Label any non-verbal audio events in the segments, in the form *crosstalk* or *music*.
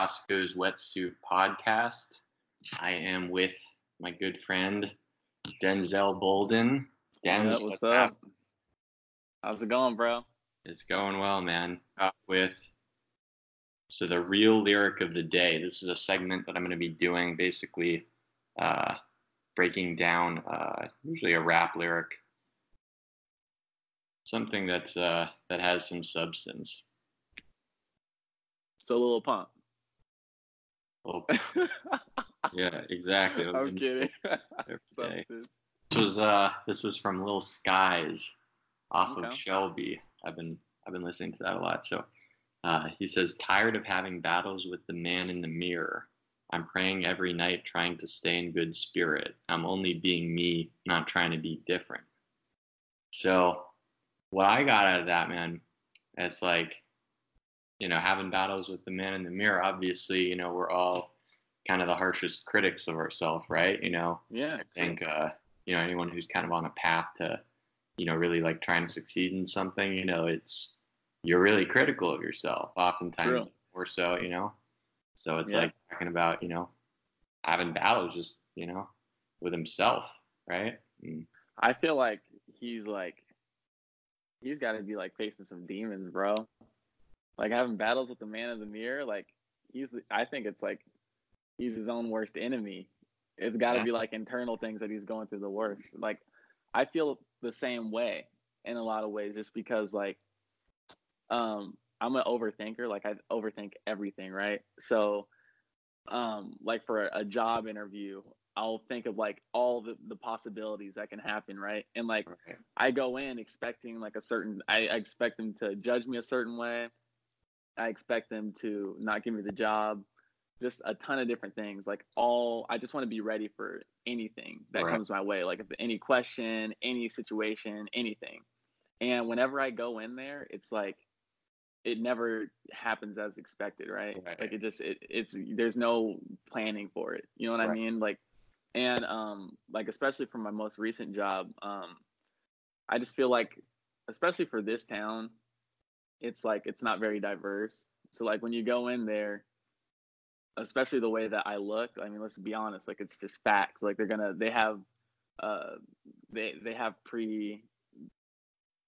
Roscoe's Wetsuit Podcast. I am with my good friend Denzel Bolden. Denzel, yeah, what's up? How's it going, bro? It's going well, man. Uh, with so the real lyric of the day. This is a segment that I'm going to be doing, basically uh, breaking down uh, usually a rap lyric, something that's uh, that has some substance. So Lil Pump. Oh, *laughs* yeah, exactly. I'm kidding. *laughs* this was uh, this was from Lil Skies off okay. of Shelby. I've been I've been listening to that a lot. So uh, he says, tired of having battles with the man in the mirror. I'm praying every night, trying to stay in good spirit. I'm only being me, not trying to be different. So, what I got out of that, man, it's like, you know, having battles with the man in the mirror. Obviously, you know, we're all kind of the harshest critics of ourselves, right? You know, yeah. I think, uh, you know, anyone who's kind of on a path to, you know, really like trying to succeed in something, you know, it's you're really critical of yourself, oftentimes True. or so, you know. So it's yeah. like talking about, you know, having battles just, you know, with himself, right? And, I feel like he's like he's got to be like facing some demons, bro. Like having battles with the man in the mirror, like he's I think it's like he's his own worst enemy. It's got to yeah. be like internal things that he's going through the worst. Like I feel the same way in a lot of ways just because like um I'm an overthinker. Like I overthink everything, right? So um like for a, job interview, I'll think of like all the, the possibilities that can happen, right? And like okay. I go in expecting like a certain I, I expect them to judge me a certain way. I expect them to not give me the job. Just a ton of different things. Like all I just want to be ready for anything that right. comes my way. Like if any question, any situation, anything. And whenever I go in there, it's like it never happens as expected, right? right. Like it just it, it's there's no planning for it. You know what right. I mean? Like and um like especially for my most recent job, um I just feel like especially for this town, it's like it's not very diverse. So like when you go in there, especially the way that I look, I mean let's be honest, like it's just facts. Like they're gonna they have uh they they have pre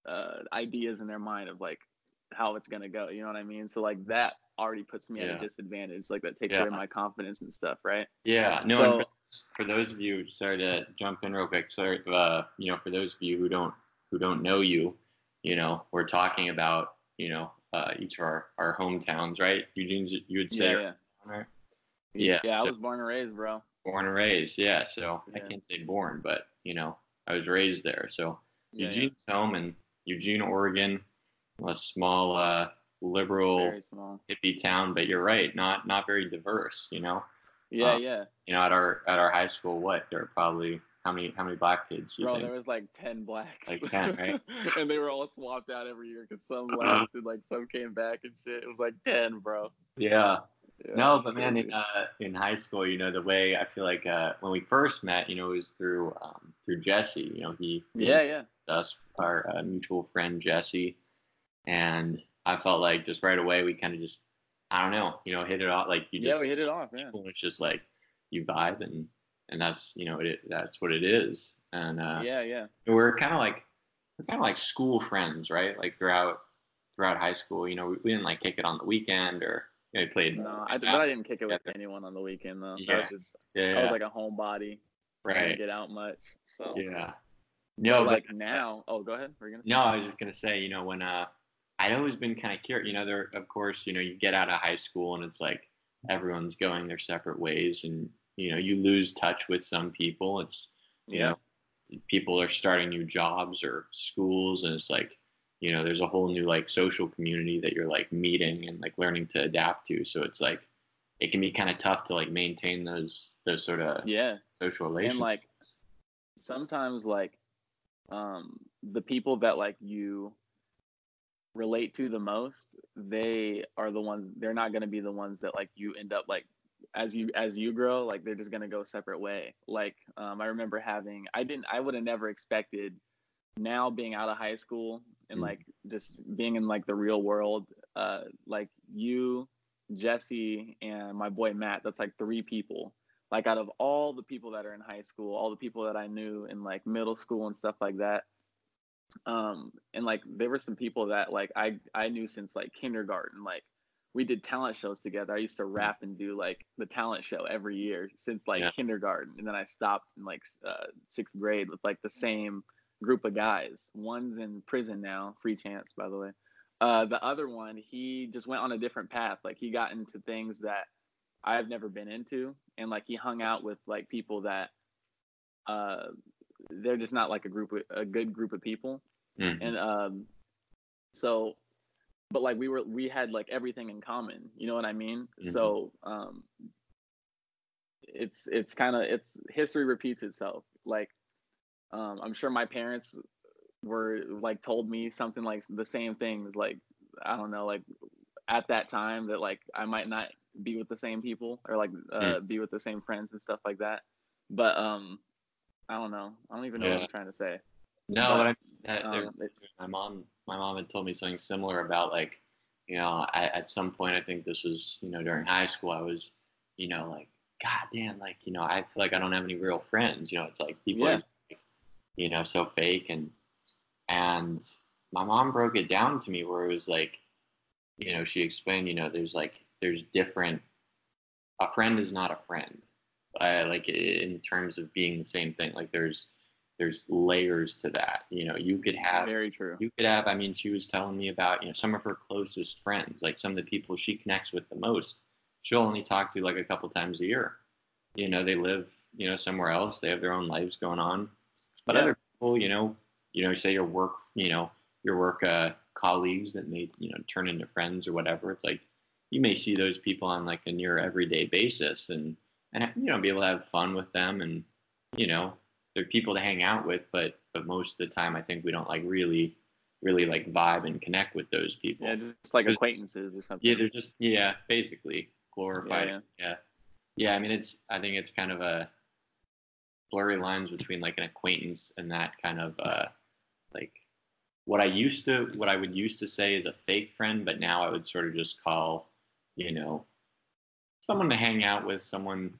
uh ideas in their mind of like how it's gonna go. You know what I mean? So like that already puts me yeah. at a disadvantage. Like that takes yeah. away my confidence and stuff, right? Yeah. No. So, for, for, those of you, sorry to jump in real quick. Sorry, uh, you know, for those of you who don't who don't know you, you know, we're talking about you know uh, each of our our hometowns, right? Eugene, you would say, yeah, yeah. Yeah. Yeah, I was born and raised, bro. Born and raised, yeah. So yeah. I can't say born, but you know, I was raised there. So Eugene's home in Eugene, Oregon a small uh, liberal small. hippie town, but you're right, not not very diverse. You know. Yeah, um, yeah. You know, at our at our high school, what there are probably how many how many black kids? Bro, think? there was like ten blacks. Like ten, right? *laughs* and they were all swapped out every year because some uh-huh. left and like some came back and shit. It was like ten, bro. Yeah. yeah no, but man, in, uh, in high school, you know, the way I feel like uh, when we first met, you know, it was through um, through Jesse. You know, he yeah yeah us our uh, mutual friend Jesse, and I felt like just right away we kind of just I don't know, you know, hit it off like you just yeah we hit it off yeah. It's just like you vibe and and that's you know it that's what it is. And uh, yeah yeah. we're kind of like we're kind of like school friends right? Like throughout throughout high school you know we, we didn't like kick it on the weekend or you know, we played no I, but I didn't kick it with anyone on the weekend though. Yeah. that was just yeah, I was like a homebody. Right. I didn't get out much so. Yeah. No but like now oh go ahead gonna no I was just gonna say you know when uh I'd always been kind of curious. You know, there of course, you know, you get out of high school and it's like everyone's going their separate ways, and you know, you lose touch with some people. It's you yeah. know, people are starting new jobs or schools, and it's like you know, there's a whole new like social community that you're like meeting and like learning to adapt to. So it's like it can be kind of tough to like maintain those those sort of yeah social relations. And like sometimes like um the people that like you relate to the most, they are the ones they're not going to be the ones that like you end up like as you as you grow like they're just going to go separate way like um, i remember having i didn't i would have never expected now being out of high school and mm. like just being in like the real world uh like you Jesse, and my boy Matt. That's like three people. Like out of all the people that are in high school, all the people that I knew in like middle school and stuff like that. Um, and like there were some people that like I I knew since like kindergarten. Like we did talent shows together. I used to rap and do like the talent show every year since like yeah. kindergarten, and then I stopped in like uh, sixth grade with like the same group of guys. One's in prison now, free chance by the way. Uh, the other one, he just went on a different path. Like he got into things that I've never been into, and like he hung out with like people that uh, they're just not like a group, of, a good group of people, mm-hmm. and um, so, but like we were, we had like everything in common. You know what I mean? Mm-hmm. So um, it's it's kind of it's history repeats itself. Like um, I'm sure my parents were like told me something like the same thing like i don't know like at that time that like i might not be with the same people or like uh, mm. be with the same friends and stuff like that but um i don't know i don't even know yeah. what i'm trying to say no but, I, um, it, my mom my mom had told me something similar about like you know I, at some point i think this was you know during high school i was you know like god damn like you know i feel like i don't have any real friends you know it's like people yeah. are you know so fake and and my mom broke it down to me where it was like, you know, she explained, you know, there's like, there's different, a friend is not a friend. Uh, like in terms of being the same thing, like there's, there's layers to that. You know, you could have very true. You could have. I mean, she was telling me about you know some of her closest friends, like some of the people she connects with the most. She'll only talk to like a couple times a year. You know, they live you know somewhere else. They have their own lives going on. But yeah. other people, you know, you know, say your work, you know, your work uh, colleagues that may, you know, turn into friends or whatever. It's like you may see those people on like a near everyday basis and and you know be able to have fun with them and you know they're people to hang out with, but but most of the time I think we don't like really really like vibe and connect with those people. Yeah, just like acquaintances or something. Yeah, they're just yeah, basically glorified. Yeah, yeah. yeah. Yeah, I mean it's I think it's kind of a blurry lines between like an acquaintance and that kind of uh like what I used to what I would used to say is a fake friend, but now I would sort of just call, you know, someone to hang out with, someone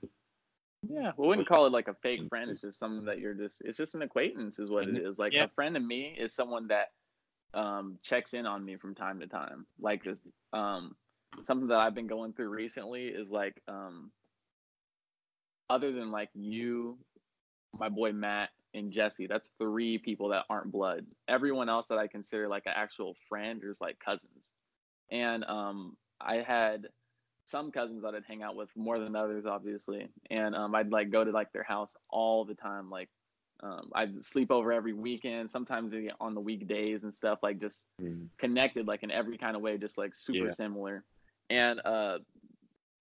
yeah, we wouldn't call it like a fake friend. It's just someone that you're just. It's just an acquaintance, is what it is. Like yeah. a friend to me is someone that um, checks in on me from time to time. Like just um, something that I've been going through recently is like, um, other than like you, my boy Matt, and Jesse. That's three people that aren't blood. Everyone else that I consider like an actual friend is like cousins. And um, I had some cousins that I'd hang out with more than others, obviously. And um, I'd like go to like their house all the time. Like um, I'd sleep over every weekend, sometimes on the weekdays and stuff, like just mm. connected, like in every kind of way, just like super yeah. similar. And uh,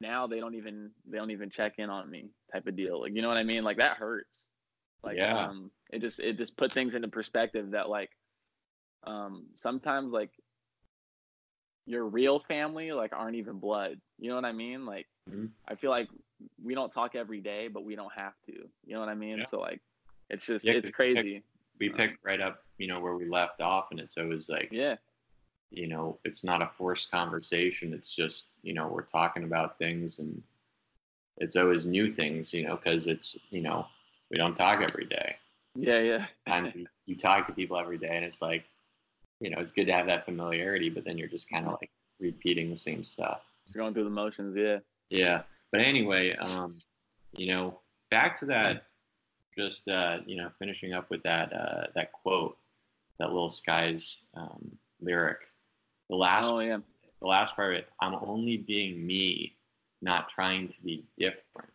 now they don't even they don't even check in on me, type of deal. Like you know what I mean? Like that hurts. Like yeah. um it just it just put things into perspective that like um sometimes like your real family like aren't even blood. You know what I mean? Like mm-hmm. I feel like we don't talk every day, but we don't have to. You know what I mean? Yeah. So like it's just yeah, it's crazy. We pick, um, right up, you know, where we left off and it's always like Yeah. You know, it's not a forced conversation. It's just, you know, we're talking about things and it's always new things, you know, because it's, you know, we don't talk every day. Yeah, yeah. and you, you talk to people every day, and it's like, you know, it's good to have that familiarity, but then you're just kind of like repeating the same stuff. Just going through the motions, yeah. Yeah, but anyway, um, you know, back to that. Just uh, you know, finishing up with that uh, that quote, that little skies um, lyric. The last, oh yeah, the last part of it. I'm only being me, not trying to be different.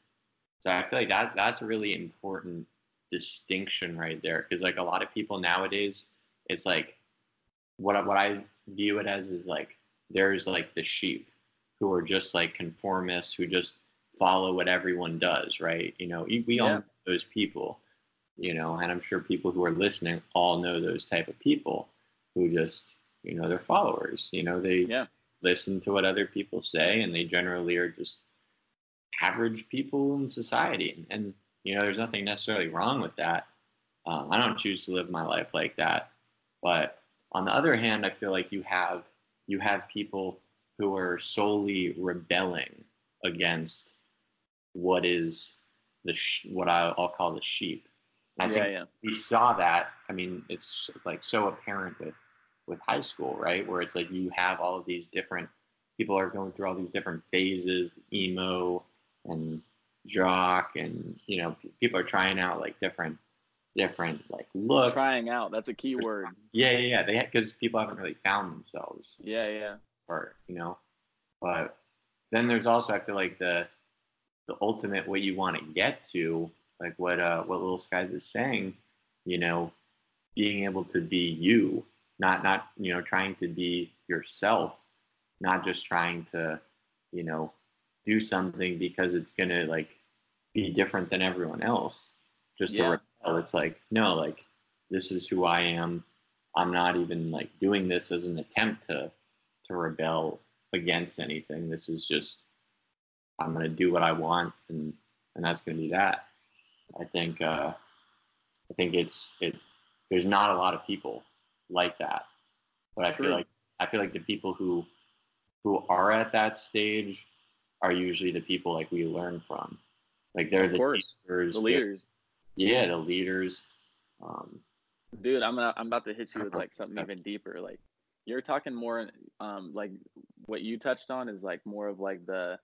So I feel like that that's a really important distinction right there because like a lot of people nowadays, it's like what what I view it as is like there's like the sheep who are just like conformists who just follow what everyone does, right? You know, we yeah. all know those people, you know, and I'm sure people who are listening all know those type of people who just, you know, they're followers. You know, they yeah. listen to what other people say and they generally are just average people in society. And, you know, there's nothing necessarily wrong with that. Um, I don't choose to live my life like that. But on the other hand, I feel like you have you have people who are solely rebelling against what is the sh- what I'll call the sheep. And I yeah, think yeah. we saw that. I mean, it's like so apparent with with high school, right? Where it's like you have all of these different people are going through all these different phases, emo and jock, and you know, people are trying out like different different like looks. Trying out. That's a key word. Yeah, yeah, yeah. They because people haven't really found themselves. Yeah, yeah. Or you know, but then there's also I feel like the the ultimate what you want to get to, like what uh what Little Skies is saying, you know, being able to be you, not not you know trying to be yourself, not just trying to, you know, do something because it's gonna like be different than everyone else, just yeah. to It's like no, like this is who I am. I'm not even like doing this as an attempt to to rebel against anything. This is just I'm gonna do what I want, and and that's gonna be that. I think uh, I think it's it. There's not a lot of people like that, but I True. feel like I feel like the people who who are at that stage are usually the people like we learn from. Like they're of the course. teachers, the leaders. Yeah, the leaders. Um, Dude, I'm uh, I'm about to hit you with like something even deeper. Like you're talking more um like what you touched on is like more of like the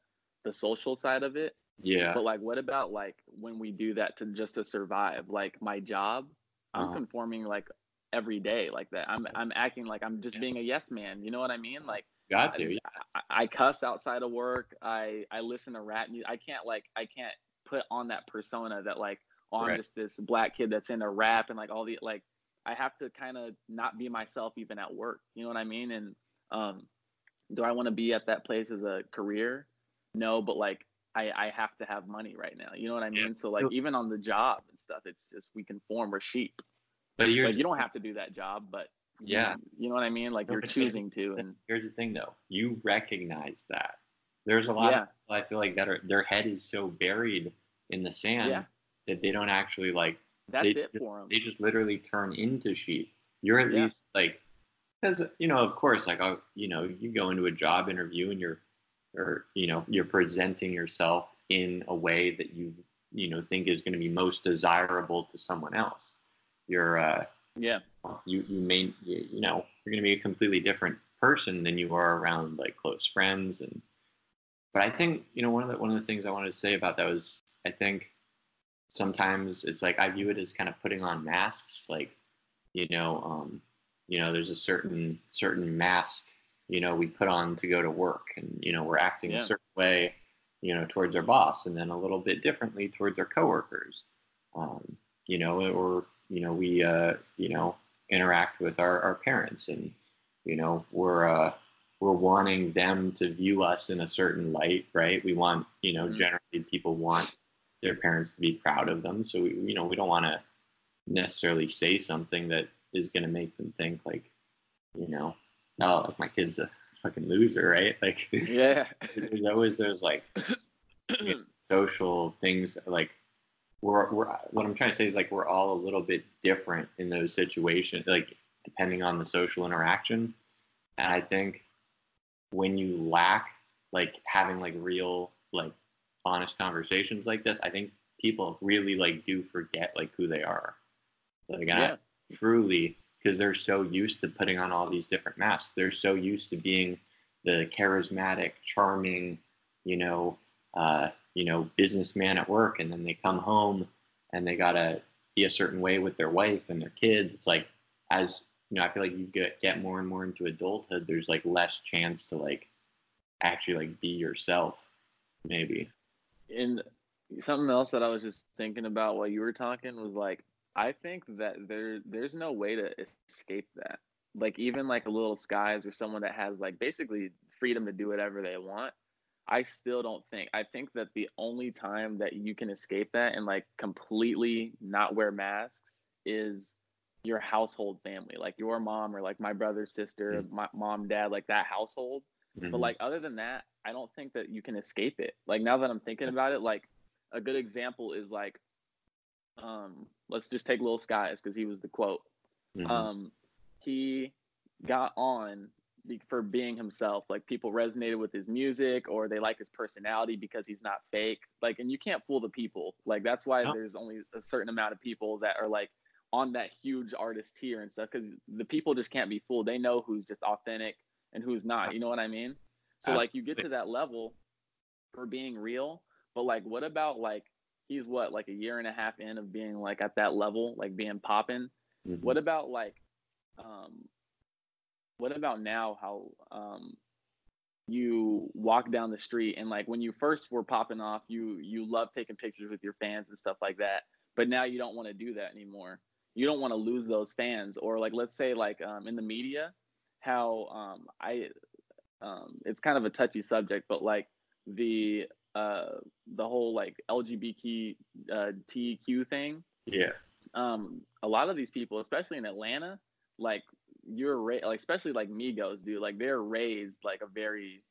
the social side of it. Yeah. But like, what about like when we do that to just to survive? Like my job, I'm uh-huh. conforming like every day like that. I'm I'm acting like I'm just being a yes man. You know what I mean? Like. Got to. I, I, cuss outside of work. I I listen to rap music. I can't like I can't put on that persona that like I'm right. just this black kid that's into rap and like all the like I have to kind of not be myself even at work. You know what I mean? And um, do I want to be at that place as a career? no, but like I, I have to have money right now. You know what I mean? Yeah. So like even on the job and stuff, it's just we conform. We're sheep. But you're, like, you don't have to do that job, but yeah, you, you know what I mean? Like you're choosing to. And here's the thing, though, you recognize that there's a lot. Yeah. Of people I feel like that are their head is so buried in the sand yeah. That they don't actually like. That's they, it for them. They just literally turn into sheep. You're at yeah. least like, because you know, of course, like, oh, you know, you go into a job interview and you're or you know you're presenting yourself in a way that you you know think is going to be most desirable to someone else you're uh yeah you you may you know you're going to be a completely different person than you are around like close friends and but i think you know one of the one of the things i wanted to say about that was i think sometimes it's like i view it as kind of putting on masks like you know um you know there's a certain certain mask you know we put on to go to work and you know we're acting yeah. a certain way you know towards our boss and then a little bit differently towards our coworkers um, you know or you know we uh, you know interact with our, our parents and you know we're uh, we're wanting them to view us in a certain light right we want you know mm-hmm. generally people want their parents to be proud of them so we you know we don't want to necessarily say something that is going to make them think like you know oh, like my kid's a fucking loser, right? *laughs* Like, yeah, *laughs* there's always those like *clears throat* you know, social things. Like, we're, we're what I'm trying to say is like we're all a little bit different in those situations, like depending on the social interaction. And I think when you lack like having like real like honest conversations like this, I think people really like do forget like who they are. Like, yeah. I truly because they're so used to putting on all these different masks. They're so used to being the charismatic, charming, you know, uh, you know, businessman at work, and then they come home and they gotta be a certain way with their wife and their kids. It's like as you know, I feel like you get get more and more into adulthood. There's like less chance to like actually like be yourself, maybe. And something else that I was just thinking about while you were talking was like I think that there there's no way to escape that. Like even like a little skies or someone that has like basically freedom to do whatever they want. I still don't think. I think that the only time that you can escape that and like completely not wear masks is your household family, like your mom or like my brother, sister, my mom, dad, like that household. Mm-hmm. But like other than that, I don't think that you can escape it. Like now that I'm thinking about it, like a good example is like um, let's just take Little Skies because he was the quote. Mm-hmm. Um, he got on for being himself. Like people resonated with his music or they like his personality because he's not fake. Like, and you can't fool the people. Like that's why no. there's only a certain amount of people that are like on that huge artist tier and stuff because the people just can't be fooled. They know who's just authentic and who's not. You know what I mean? So like you get to that level for being real, but like what about like he's what like a year and a half in of being like at that level, like being popping. Mm-hmm. What about like um what about now how um you walk down the street and like when you first were popping off you you love taking pictures with your fans and stuff like that but now you don't want to do that anymore you don't want to lose those fans or like let's say like um, in the media how um, i um, it's kind of a touchy subject but like the uh, the whole like lgbtq uh, tq thing. Yeah. Um, a lot of these people especially in atlanta like you're ra- like especially like Migos do like they're raised like a very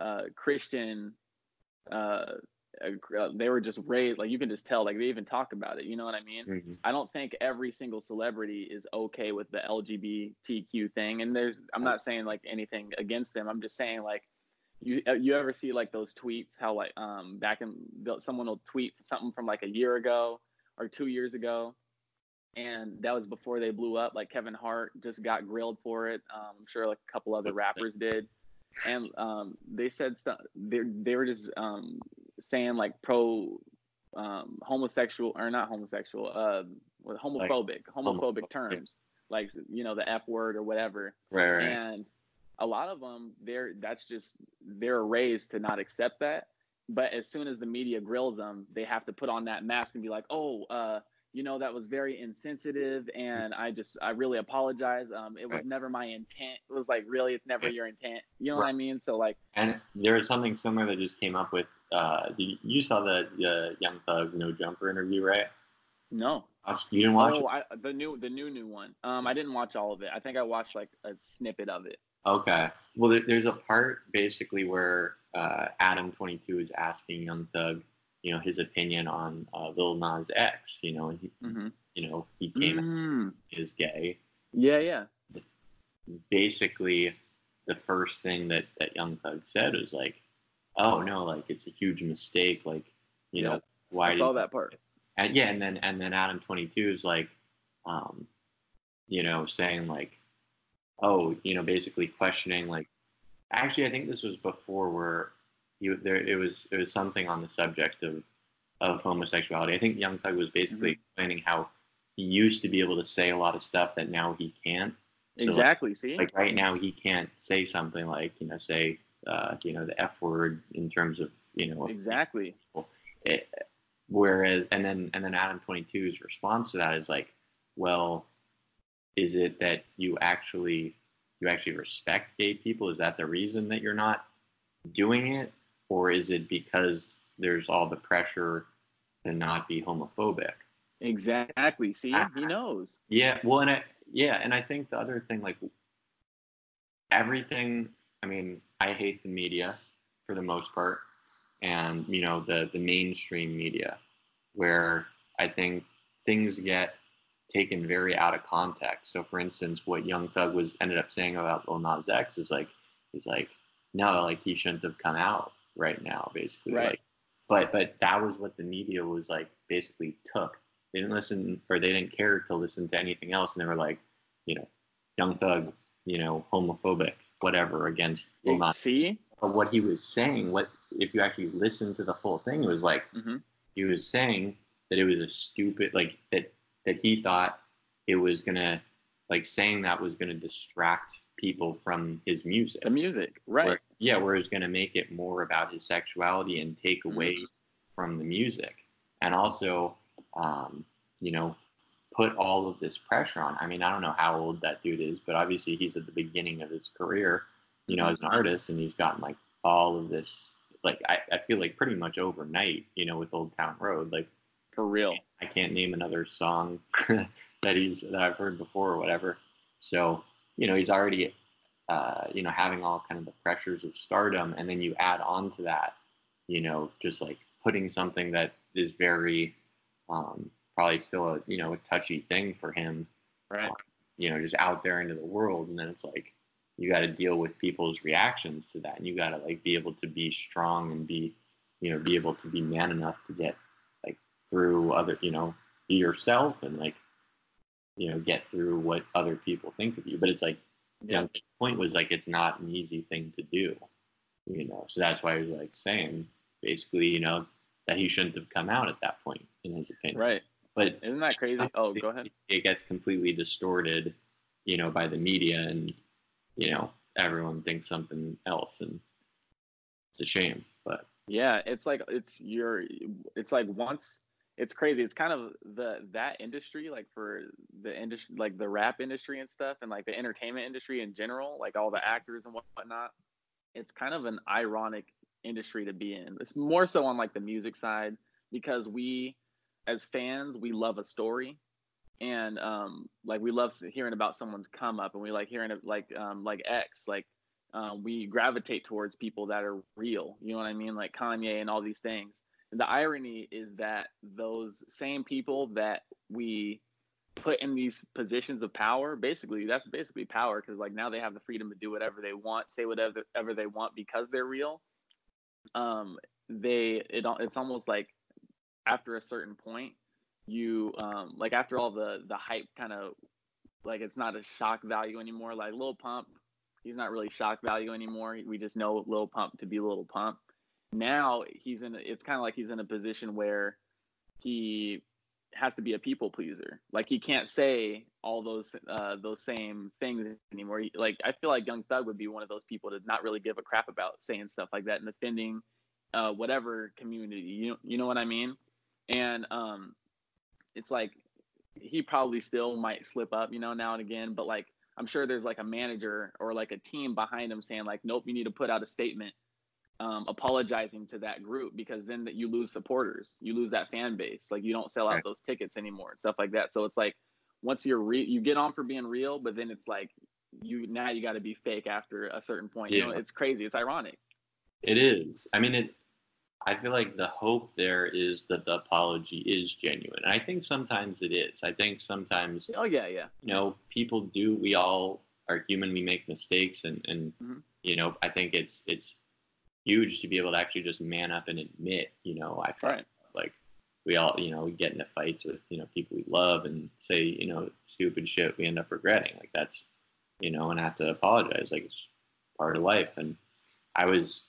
uh Christian uh, uh they were just raised like you can just tell like they even talk about it you know what i mean mm-hmm. i don't think every single celebrity is okay with the lgbtq thing and there's i'm not saying like anything against them i'm just saying like you uh, you ever see like those tweets how like um back in someone will tweet something from like a year ago or two years ago and that was before they blew up. Like Kevin Hart just got grilled for it. Um, I'm sure like a couple other rappers did, and um, they said stuff. They they were just um, saying like pro um, homosexual or not homosexual, uh, homophobic, like, homophobic terms, like you know the F word or whatever. Right, right. And a lot of them, they're that's just they're raised to not accept that. But as soon as the media grills them, they have to put on that mask and be like, oh. uh you know that was very insensitive and i just i really apologize um it was right. never my intent it was like really it's never your intent you know right. what i mean so like and there was something similar that just came up with uh you saw the uh, young thug no jumper interview right no you didn't watch oh, I, the new the new new one um i didn't watch all of it i think i watched like a snippet of it okay well there, there's a part basically where uh adam 22 is asking young thug you know his opinion on uh, Lil Nas X. You know, and he, mm-hmm. you know he came mm. is gay. Yeah, yeah. Basically, the first thing that that Young Thug said was like, "Oh no, like it's a huge mistake. Like, you know, why?" I saw that part. And yeah, and then and then Adam Twenty Two is like, um, you know, saying like, oh, you know, basically questioning like, actually, I think this was before where you there it was it was something on the subject of of homosexuality. I think Young Thug was basically mm-hmm. explaining how he used to be able to say a lot of stuff that now he can't. So exactly. Like, See, like right now he can't say something like you know say uh, you know the F word in terms of you know exactly. It, whereas and then and then Adam 22's response to that is like, well, is it that you actually you actually respect gay people? Is that the reason that you're not doing it? or is it because there's all the pressure to not be homophobic? Exactly. See, I, he knows. Yeah. Well, and I, yeah, and I think the other thing, like everything. I mean, I hate the media for the most part, and you know the the mainstream media, where I think things get taken very out of context. So, for instance, what Young Thug was ended up saying about Lil Nas X is like, he's like, no, like he shouldn't have come out right now, basically. Right. Like, but but that was what the media was like basically took. They didn't listen or they didn't care to listen to anything else, and they were like, you know, Young Thug, you know, homophobic, whatever against. See. But what he was saying, what if you actually listen to the whole thing, it was like mm-hmm. he was saying that it was a stupid, like that that he thought it was gonna, like saying that was gonna distract people from his music. The music, right? Where, yeah, where it's to make it more about his sexuality and take away mm-hmm. from the music, and also, um, you know, put all of this pressure on. I mean, I don't know how old that dude is, but obviously he's at the beginning of his career, you know, as an artist, and he's gotten like all of this. Like I, I feel like pretty much overnight, you know, with Old Town Road, like for real. I can't name another song *laughs* that he's that I've heard before or whatever. So you know he's already uh, you know having all kind of the pressures of stardom, and then you add on to that, you know, just like putting something that is very um, probably still a you know a touchy thing for him, right? Uh, you know, just out there into the world, and then it's like, you got to deal with people's reactions to that. And you got to like be able to be strong and be you know be able to be man enough to get like through other you know be yourself and like you know get through what other people think of you. But it's like you know the point was like it's not an easy thing to do you know. So that's why i was like saying basically you know that he shouldn't have come out at that point in his opinion. Right but isn't that crazy? Oh go ahead. it gets completely distorted you know by the media and you know everyone thinks something else and it's a shame but yeah it's like it's your it's like once it's crazy. It's kind of the that industry like for the industry like the rap industry and stuff and like the entertainment industry in general like all the actors and whatnot it's kind of an ironic industry to be in. It's more so on like the music side because we as fans we love a story and um, like we love hearing about someone's come up, and we like hearing it like um, like X, like um, we gravitate towards people that are real. You know what I mean? Like Kanye and all these things. And the irony is that those same people that we put in these positions of power, basically, that's basically power because like now they have the freedom to do whatever they want, say whatever ever they want because they're real. Um, they it it's almost like after a certain point, you um like after all the the hype kind of like it's not a shock value anymore. Like Lil Pump, he's not really shock value anymore. We just know Lil Pump to be Lil Pump. Now he's in. It's kind of like he's in a position where he has to be a people pleaser. Like he can't say all those uh, those same things anymore. Like I feel like Young Thug would be one of those people to not really give a crap about saying stuff like that and offending uh, whatever community. You you know what I mean? And um, it's like he probably still might slip up, you know, now and again, but like I'm sure there's like a manager or like a team behind him saying like, nope, you need to put out a statement um, apologizing to that group because then that you lose supporters, you lose that fan base, like you don't sell out right. those tickets anymore and stuff like that. So it's like once you're re- you get on for being real, but then it's like you now you got to be fake after a certain point. Yeah. You know, it's crazy. It's ironic. It is. I mean, it I feel like the hope there is that the apology is genuine. And I think sometimes it is. I think sometimes Oh yeah, yeah. You know, people do we all are human, we make mistakes and and mm-hmm. you know, I think it's it's huge to be able to actually just man up and admit, you know, I feel right. like we all, you know, we get into fights with, you know, people we love and say, you know, stupid shit we end up regretting. Like that's you know, and have to apologize. Like it's part of life. And I was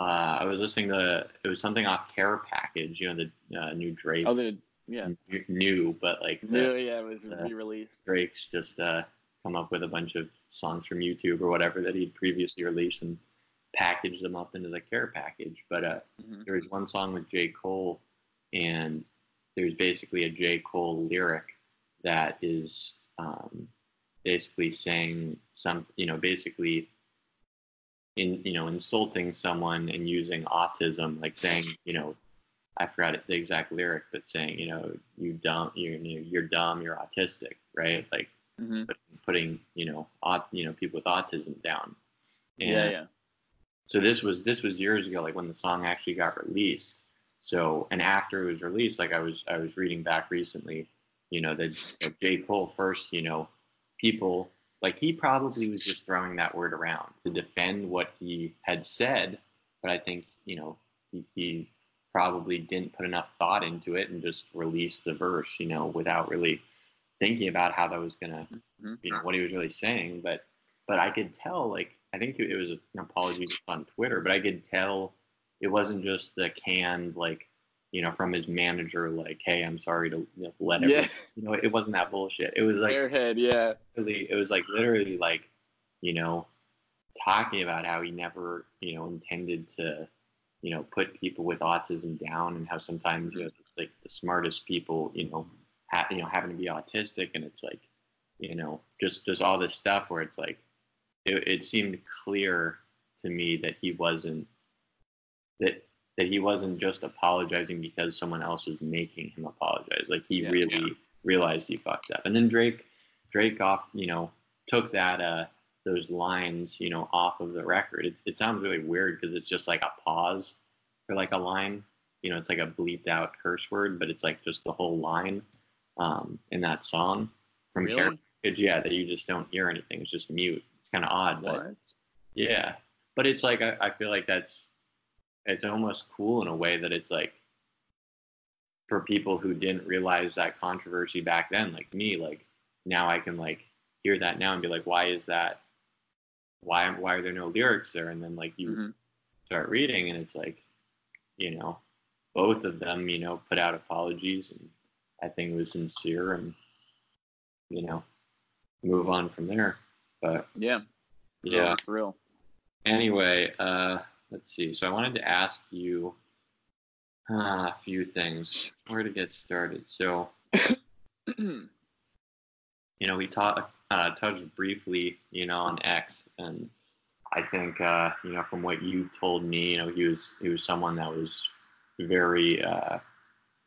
uh, I was listening to it was something off Care Package, you know, the uh, new Drake. Oh, the yeah. New, but like the, new, yeah, it was re-released. Drake's just uh, come up with a bunch of songs from YouTube or whatever that he'd previously released and packaged them up into the Care Package. But uh, mm-hmm. there was one song with J Cole, and there's basically a J Cole lyric that is um, basically saying some, you know, basically in you know insulting someone and using autism, like saying you know I forgot the exact lyric, but saying you know you dumb you're you're dumb you're autistic right like mm-hmm. putting you know aut- you know people with autism down. And yeah, yeah. So this was this was years ago, like when the song actually got released. So and after it was released, like I was I was reading back recently, you know that, that J Cole first, you know, people like he probably was just throwing that word around to defend what he had said, but I think you know he, he probably didn't put enough thought into it and just released the verse, you know, without really thinking about how that was gonna, mm-hmm. you know, what he was really saying. But but I could tell, like, I think it was an apology on Twitter, but I could tell it wasn't just the canned like you know, from his manager, like, "Hey, I'm sorry to you know, let yeah. You know, it wasn't that bullshit. It was like airhead, yeah. Really, it was like literally like, you know, talking about how he never, you know, intended to, you know, put people with autism down, and how sometimes you mm-hmm. know, like the smartest people, you know, ha- you know, having to be autistic, and it's like, you know, just just all this stuff where it's like, it, it seemed clear to me that he wasn't that that he wasn't just apologizing because someone else was making him apologize. Like he yeah, really yeah. realized he fucked up. And then Drake, Drake off, you know, took that uh those lines, you know, off of the record. It, it sounds really weird because it's just like a pause for like a line. You know, it's like a bleeped out curse word, but it's like just the whole line um, in that song from really? Yeah, that you just don't hear anything. It's just mute. It's kind of odd, What? but yeah. But it's like I, I feel like that's it's almost cool in a way that it's like for people who didn't realize that controversy back then, like me, like now I can like hear that now and be like, why is that? Why why are there no lyrics there? And then like you Mhm. start reading and it's like, you know, both of them, you know, put out apologies and I think it was sincere and you know, move on from there. But Yeah. yeah. For real. Anyway, uh, let's see. So I wanted to ask you uh, a few things. Where to get started? So *coughs* you know, we taught, uh, touched briefly, you know, on X, and I think, uh, you know, from what you told me, you know, he was he was someone that was very uh,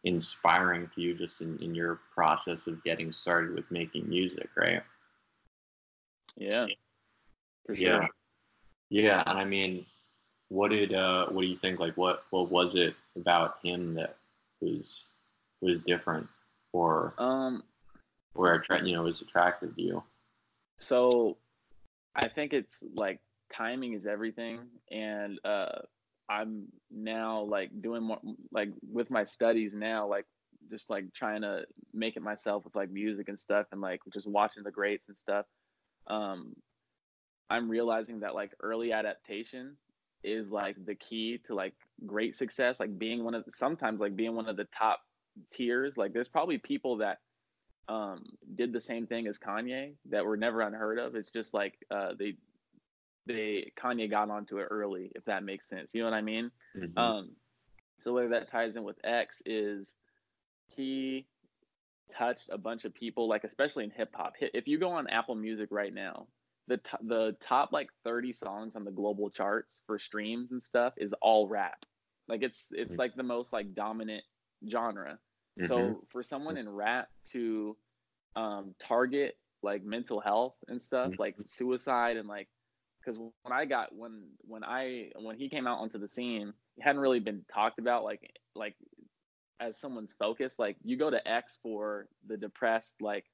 inspiring to you, just in, in your process of getting started with making music, right? yeah. For Yeah. Yeah, and I mean, what did uh, what do you think? Like, what what was it about him that was was different, or Um. or attra- you know was attractive to you? So, I think it's like timing is everything, and uh, I'm now like doing more like with my studies now, like just like trying to make it myself with like music and stuff, and like just watching the greats and stuff. Um, I'm realizing that like early adaptation is like the key to like great success. Like being one of sometimes like being one of the top tiers. Like there's probably people that um did the same thing as Kanye that were never unheard of. It's just like uh they they Kanye got onto it early, if that makes sense. You know what I mean? Mhm. Um, so where that ties in with X is he touched a bunch of people, like especially in hip hop. If you go on Apple Music right now, the t- the top like 30 songs on the global charts for streams and stuff is all rap. Like it's it's Mhm. like the most like dominant genre. Mhm. So for someone in rap to um, target like mental health and stuff, Mhm. like suicide and like, because when I got when when I when he came out onto the scene, it hadn't really been talked about like like as someone's focus. Like you go to X for the depressed like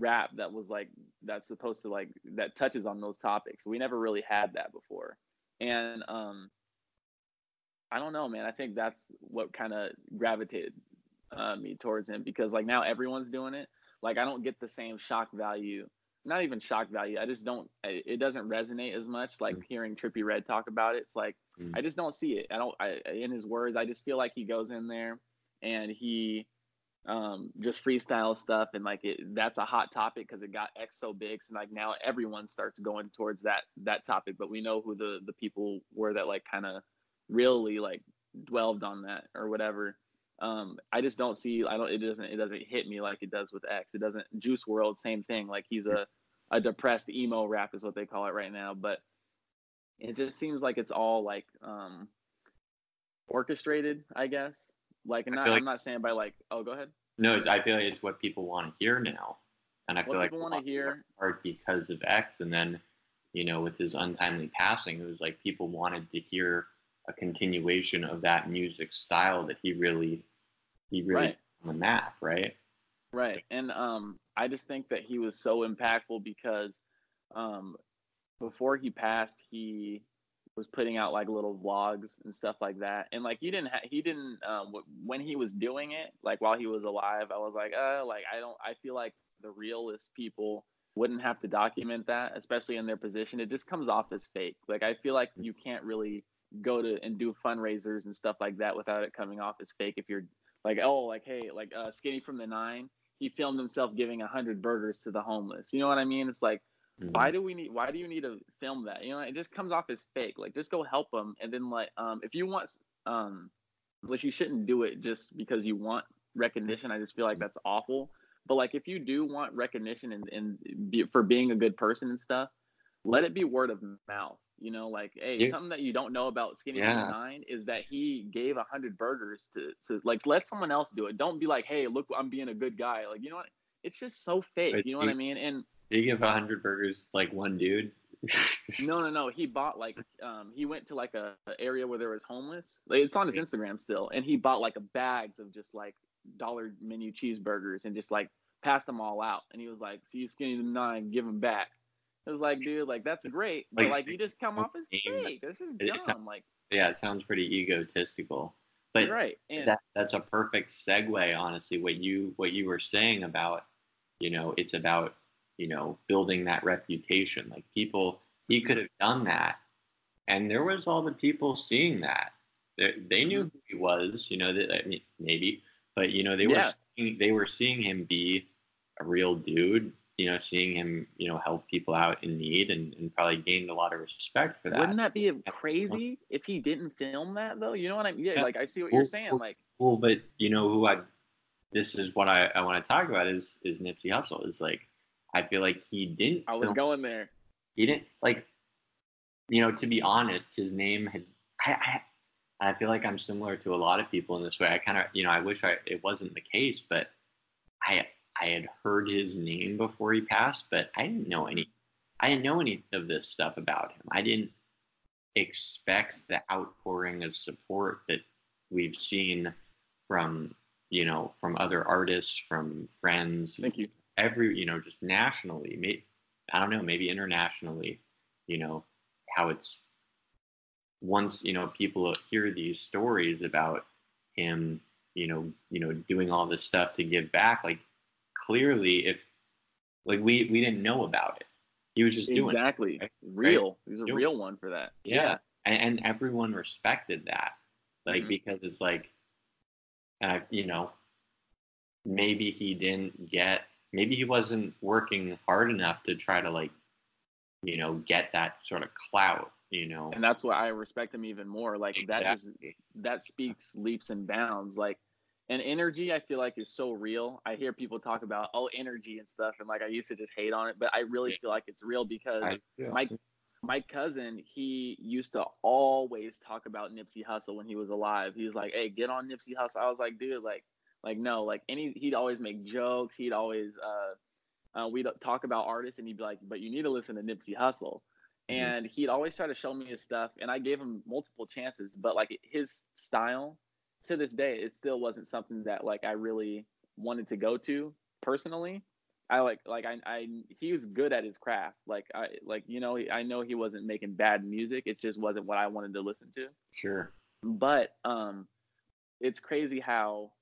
rap that was like that's supposed to like that touches on those topics. We never really had that before, and um, I don't know, man. I think that's what kind of gravitated uh, me towards him because like now everyone's doing it. Like I don't get the same shock value. Not even shock value. I just don't. It doesn't resonate as much. Like Mm. hearing Trippie Redd talk about it. It's like Mm. I just don't see it. I don't. I, in his words, I just feel like he goes in there and he um just freestyle stuff. And like it that's a hot topic because it got x so big. So like now everyone starts going towards that that topic. But we know who the the people were that like kind of really like dwelled on that or whatever. Um i just don't see i don't it doesn't it doesn't hit me like it does with x. It doesn't Juice WRLD same thing. Like he's a a depressed emo rap is what they call it right now. But it just seems like it's all like um orchestrated i guess like not like- i'm not saying by like oh go ahead No, it's- I feel like it's what people want to hear now, and I What feel like people a wanna hear- it part because of X, and then you know with his untimely passing, it was like people wanted to hear a continuation of that music style that he really he really Right. on the map, right? Right. And um I just think that he was so impactful because um before he passed he was putting out like little vlogs and stuff like that. And like he didn't ha- he didn't um w- when he was doing it like while he was alive I was like uh like I don't I feel like the realist people wouldn't have to document that especially in their position. It just comes off as fake. Like I feel like you can't really go to and do fundraisers and stuff like that without it coming off as fake if you're like oh like hey like uh skinny from the nine he filmed himself giving a hundred burgers to the homeless. You know what I mean? It's like, Mhm. why do we need? Why do you need to film that? You know, it just comes off as fake. Like, just go help them, and then like, um, if you want, um, which you shouldn't do it just because you want recognition. I just feel like that's awful. But like, if you do want recognition and and be, for being a good person and stuff, let it be word of mouth. You know, like, hey, something that you don't know about Skinny Yeah. Nine is that he gave a hundred burgers to, to like let someone else do it. Don't be like, hey, look, I'm being a good guy. Like, you know what? It's just so fake. But You know what I mean? And Did he give a hundred burgers like one dude? *laughs* no, no, no. He bought like, um, he went to like a, a area where there was homeless. Like, it's on his Instagram still, and he bought like a bags of just like dollar menu cheeseburgers and just like passed them all out. And he was like, "See you, Skinny Nine, give them back." It was like, dude, like that's great, but like, like you just come off as fake. That's just dumb. Sounds, like, yeah, it sounds pretty egotistical. But right, and that, that's a perfect segue, honestly. What you what you were saying about, you know, it's about you know building that reputation. Like people, he could have done that, and there was all the people seeing that. They, they knew mm-hmm. who he was. You know, that I mean, maybe, but you know, they yeah. were seeing, they were seeing him be a real dude you know, seeing him, you know, help people out in need and, and probably gained a lot of respect for that. Wouldn't that be crazy if he didn't film that though? You know what I mean? Yeah, yeah. like I see what you're saying. Like, well, but you know who I, this is what I, I want to talk about is is Nipsey Hussle. Is like, I feel like he didn't. I was film, going there. He didn't like, you know, to be honest, his name had. I, I, I feel like I'm similar to a lot of people in this way. I kind of, you know, I wish I it wasn't the case, but I I had heard his name before he passed, but I didn't know any. I didn't know any of this stuff about him. I didn't expect the outpouring of support that we've seen from you know from other artists, from friends. Thank you. Every you know just nationally, maybe I don't know, maybe internationally. You know how it's once you know people hear these stories about him you know you know doing all this stuff to give back like clearly if like we we didn't know about it. He was just doing exactly it, right? real. He's a doing real one for that. Yeah, yeah. And, and, everyone respected that, like mm-hmm. because it's like, uh, you know, maybe he didn't get, maybe he wasn't working hard enough to try to like, you know, get that sort of clout. You know, and that's why I respect him even more. Like exactly. that is that speaks leaps and bounds. Like and energy i feel like is so real i hear people talk about oh energy and stuff and like i used to just hate on it but i really feel like it's real because my my cousin he used to always talk about nipsey hussle when he was alive he was like hey get on nipsey hussle i was like dude like like no like any he'd always make jokes he'd always uh, uh we'd talk about artists and he'd be like but you need to listen to nipsey hussle mm-hmm. and he'd always try to show me his stuff and i gave him multiple chances but like his style to this day, it still wasn't something that like I really wanted to go to personally. I like like I I he was good at his craft. Like I like you know I know he wasn't making bad music. It just wasn't what I wanted to listen to. Sure. But um, it's crazy how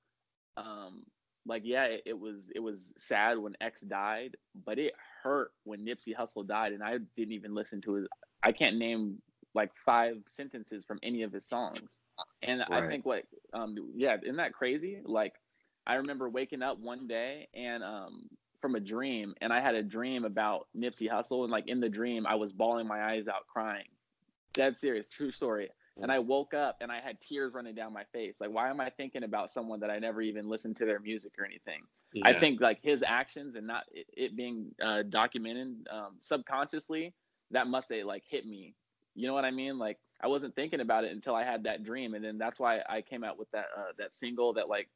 um like yeah it, it was it was sad when X died, but it hurt when Nipsey Hussle died, and I didn't even listen to his. I can't name like five sentences from any of his songs. And right. I think what, um, yeah, isn't that crazy? Like, I remember waking up one day and um, from a dream, and I had a dream about Nipsey Hussle, and like in the dream, I was bawling my eyes out, crying. Dead serious, true story. And I woke up and I had tears running down my face. Like, why am I thinking about someone that I never even listened to their music or anything? Yeah. I think like his actions and not it, it being uh, documented um, subconsciously, that must have like hit me. You know what I mean? Like I wasn't thinking about it until I had that dream, and then that's why I came out with that uh, that single that like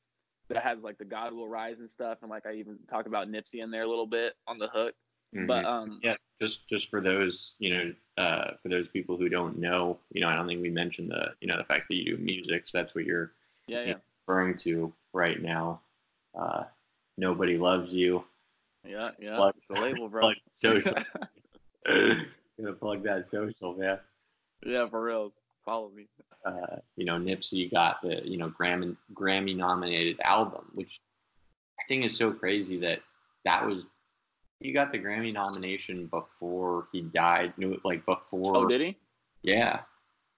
that has like the God Will Rise and stuff, and like I even talk about Nipsey in there a little bit on the hook. Mm-hmm. But um, yeah, just just for those you know uh, for those people who don't know, you know, I don't think we mentioned the you know the fact that you do music, so that's what you're yeah, yeah. referring to right now. Uh, Nobody loves you. Yeah, yeah. Plug, it's the label, bro. Plug *laughs* social. Gonna plug that social, man. Yeah, for real. Follow me. Uh, you know, Nipsey got the you know Grammy Grammy nominated album, which I think is so crazy that that was he got the Grammy nomination before he died. Like before. Oh, did he? Yeah.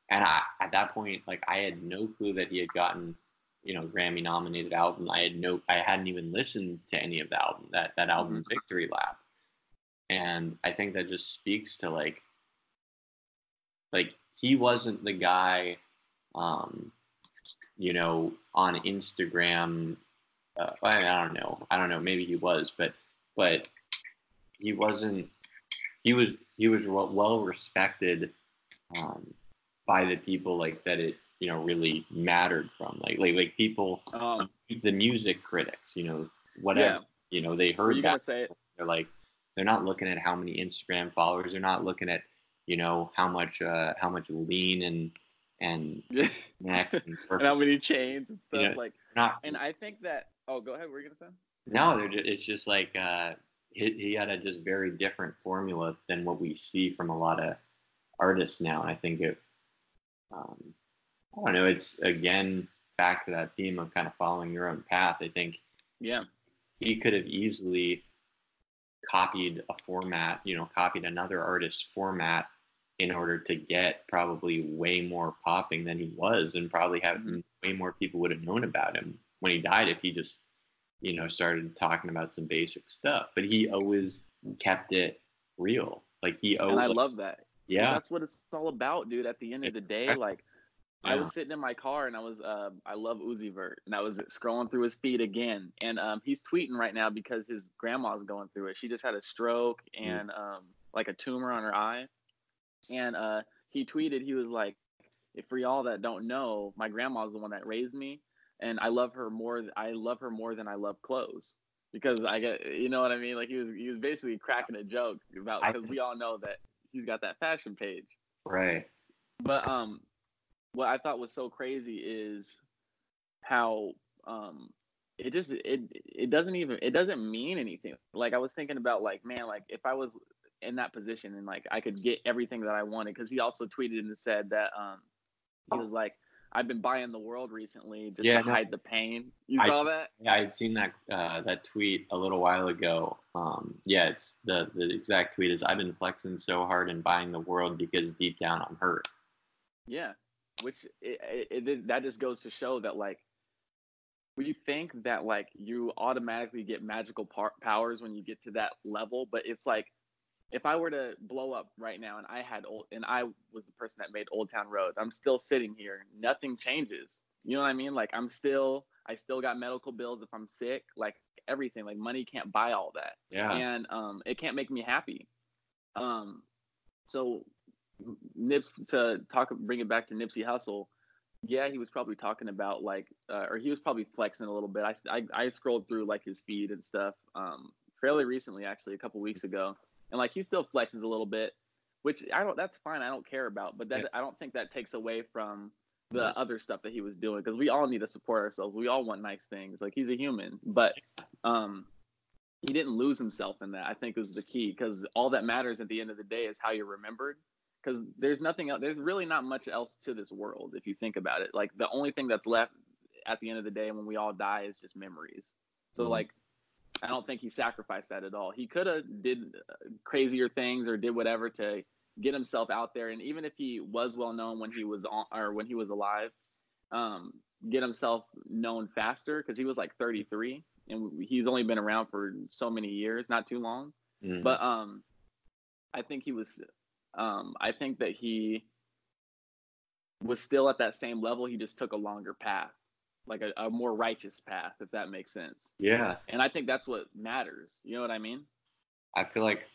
And I, at that point, like I had no clue that he had gotten, you know, Grammy nominated album. I had no, I hadn't even listened to any of the album that that album mm-hmm. Victory Lap. And I think that just speaks to like like he wasn't the guy, um, you know, on Instagram. Uh, I, I don't know. I don't know. Maybe he was, but but he wasn't. He was he was well respected um, by the people like that it you know really mattered from like like like people um, the music critics you know whatever yeah. you know they heard that they're like they're not looking at how many Instagram followers they're not looking at you know how much uh, how much lean and and *laughs* next and, and, how many chains and stuff you know, like not and I think that oh go ahead you gonna say no they're just, it's just like uh, he, he had a just very different formula than what we see from a lot of artists now. And I think it, um, I don't know, it's again back to that theme of kind of following your own path. I think, yeah, he could have easily copied a format, you know, copied another artist's format in order to get probably way more popping than he was, and probably have mm-hmm. way more people would have known about him when he died if he just, you know, started talking about some basic stuff. But he always kept it real. Like he always. And I love that. Yeah, that's what it's all about, dude. At the end of the day, like yeah. I was sitting in my car and I was uh, I love Uzi Vert and I was scrolling through his feed again and um, he's tweeting right now because his grandma's going through it. She just had a stroke mm. and um, like a tumor on her eye, and uh, he tweeted he was like, "If for y'all that don't know, my grandma's the one that raised me, and I love her more. I love her more than I love clothes." Because I get, you know what I mean? Like he was, he was basically cracking a joke about because we all know that he's got that fashion page. Right. But um, what I thought was so crazy is how um it just it it doesn't even it doesn't mean anything. Like I was thinking about like man like if I was in that position and like I could get everything that I wanted because he also tweeted and said that um he was like I've been buying the world recently just yeah, to no, hide the pain. You I, saw that? Yeah, I had seen that uh, that tweet a little while ago. Um, yeah, it's the the exact tweet is I've been flexing so hard and buying the world because deep down I'm hurt. Yeah, which it, it, it, that just goes to show that like we think that like you automatically get magical par- powers when you get to that level, but it's like if I were to blow up right now and I had old and I was the person that made Old Town Road, I'm still sitting here. Nothing changes. You know what I mean? Like I'm still I still got medical bills if I'm sick, like everything. Like money can't buy all that. Yeah. And um it can't make me happy. Um so Nips to talk bring it back to Nipsey Hussle. Yeah, he was probably talking about like uh, or he was probably flexing a little bit. I, I I scrolled through like his feed and stuff um fairly recently actually a couple weeks ago and like he still flexes a little bit, which I don't. That's fine. I don't care about, but that yeah. I don't think that takes away from the other stuff that he was doing because we all need to support ourselves. We all want nice things. Like he's a human, but um, he didn't lose himself in that. I think is the key because all that matters at the end of the day is how you're remembered. Because there's nothing else. There's really not much else to this world if you think about it. Like the only thing that's left at the end of the day when we all die is just memories. So mm-hmm. like I don't think he sacrificed that at all. He could have did crazier things or did whatever to get himself out there. And even if he was well known when he was on or when he was alive, um, get himself known faster because he was like 33 and he's only been around for so many years, not too long. Mm. But um, I think he was. Um, I think that he was still at that same level. He just took a longer path like a, a more righteous path, if that makes sense. Yeah. And I think that's what matters. You know what I mean? I feel like,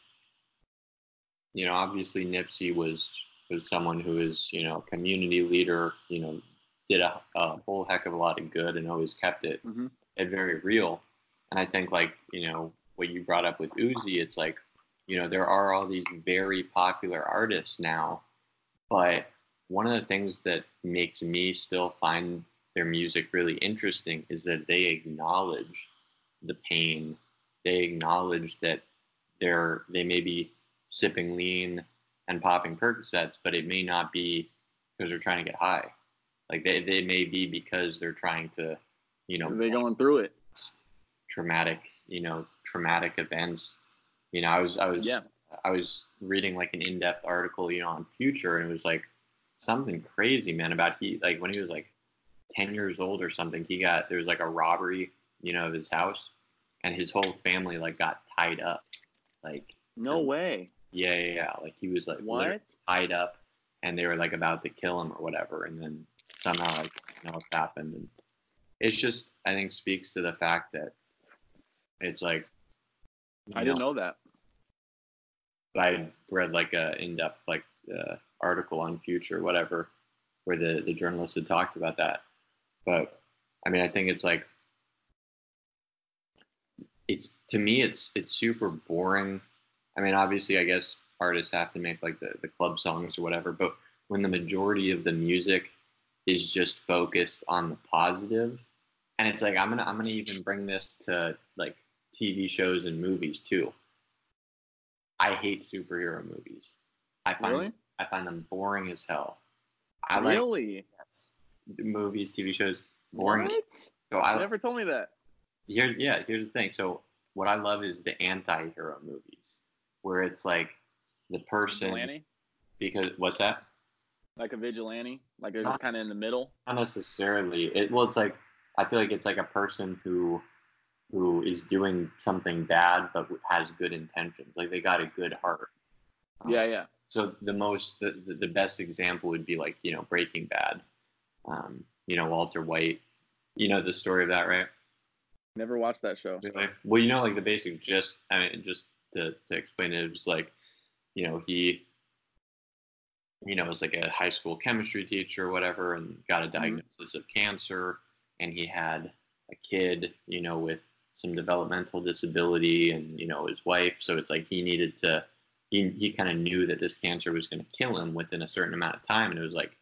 you know, obviously Nipsey was was someone who is, you know, community leader. You know, did a, a whole heck of a lot of good and always kept it mm-hmm. it very real. And I think like you know what you brought up with Uzi, it's like, you know, there are all these very popular artists now, but one of the things that makes me still find their music really interesting is that they acknowledge the pain. They acknowledge that they're they may be sipping lean and popping Percocets, but it may not be because they're trying to get high. Like they, they may be because they're trying to, you know, they're going through it. Traumatic, you know, traumatic events. You know, I was I was yeah. I was reading like an in-depth article, you know, on Future, and it was like something crazy, man, about he like when he was like 10 years old or something, he got there was like a robbery, you know, of his house, and his whole family like got tied up. Like no way. Yeah, yeah, yeah. Like he was like what tied up, and they were like about to kill him or whatever, and then somehow like something else happened, and it's just I think speaks to the fact that it's like I know, didn't know that. I read like a in-depth like uh, article on Future, whatever, where the the journalist had talked about that, but I mean, I think it's like it's to me it's it's super boring. I mean, obviously, I guess artists have to make like the, the club songs or whatever, but when the majority of the music is just focused on the positive, and it's like I'm gonna I'm gonna even bring this to like TV shows and movies too. I hate superhero movies. I find Really? I find them boring as hell. I really? like movies, TV shows, boring. What? So I You never told me that. here yeah here's the thing so what i love is the anti-hero movies where it's like the person Vigilante? because what's that Like a vigilante? Like they're Not- just kind of in the middle? not necessarily it well it's like i feel like it's like a person who who is doing something bad but has good intentions like they got a good heart Yeah, yeah. so the most the, the, the best example would be like you know breaking bad um you know walter white. You know the story of that right? Never watched that show. Well, you know, like the basic, just I mean, just to, to explain it, it was like, you know, he, you know, was like a high school chemistry teacher or whatever, and got a diagnosis of cancer, and he had a kid, you know, with some developmental disability, and you know, his wife. So it's like he needed to, he he kind of knew that this cancer was going to kill him within a certain amount of time, and it was like,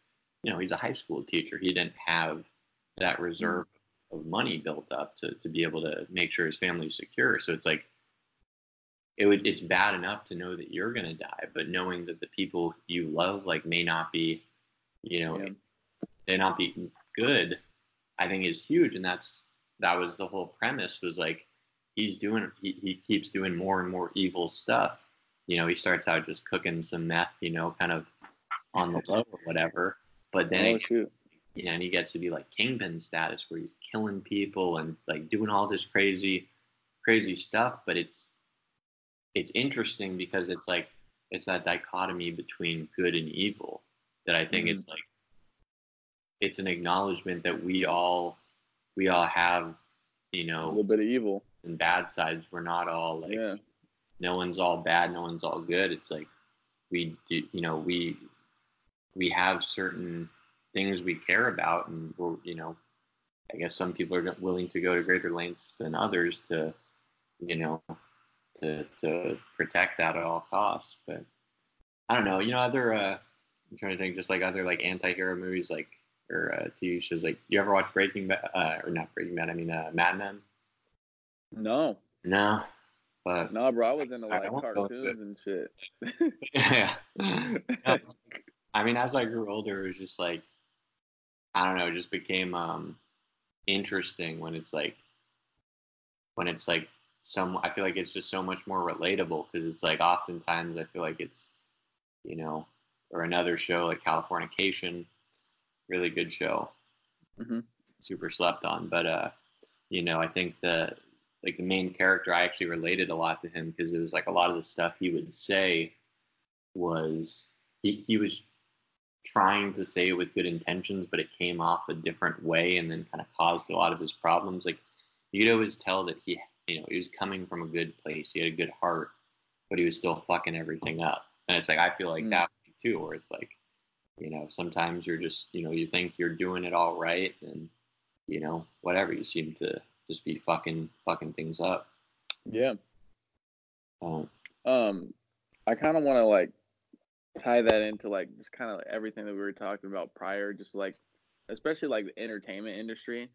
you know, he's a high school teacher. He didn't have that reserve of money built up to, to be able to make sure his family's secure. So it's like it would it's bad enough to know that you're gonna die, but knowing that the people you love like may not be, you know, Yeah. they not be good, I think is huge. And that's that was the whole premise was like he's doing he, he keeps doing more and more evil stuff. You know, he starts out just cooking some meth, you know, kind of on the low or whatever. But then oh it you know, and he gets to be like kingpin status where he's killing people and like doing all this crazy, crazy stuff. But it's it's interesting because it's like it's that dichotomy between good and evil that I think Mhm. it's like it's an acknowledgement that we all we all have, you know A little bit of evil. and bad sides. We're not all like yeah. no one's all bad, no one's all good. It's like we do, you know, we we have certain things we care about, and we're, you know, I guess some people are willing to go to greater lengths than others to, you know, to to protect that at all costs. But I don't know, you know, other uh, I'm trying to think, just like other like anti-hero movies, like or uh, TV shows. Like, you ever watch Breaking Bad? Uh, or not Breaking Bad? I mean, uh, Mad Men. No. No, but No, bro, I was into I like won't go into cartoons and shit. *laughs* yeah. *laughs* No, I mean, as I grew older, it was just like, I don't know, it just became um, interesting when it's like, when it's like some, I feel like it's just so much more relatable because it's like oftentimes I feel like it's, you know, or another show like Californication, really good show, Mhm. super slept on, but uh, you know, I think the like the main character, I actually related a lot to him because it was like a lot of the stuff he would say was he, he was trying to say it with good intentions, but it came off a different way and then kind of caused a lot of his problems. Like you'd always tell that he, you know, he was coming from a good place. He had a good heart, but he was still fucking everything up. And it's like I feel like Mm. that too, where it's like, you know, sometimes you're just, you know, you think you're doing it all right, and you know, whatever, you seem to just be fucking fucking things up. yeah. Um, Um, I kind of want to like tie that into like just kind of everything that we were talking about prior, just like especially like the entertainment industry.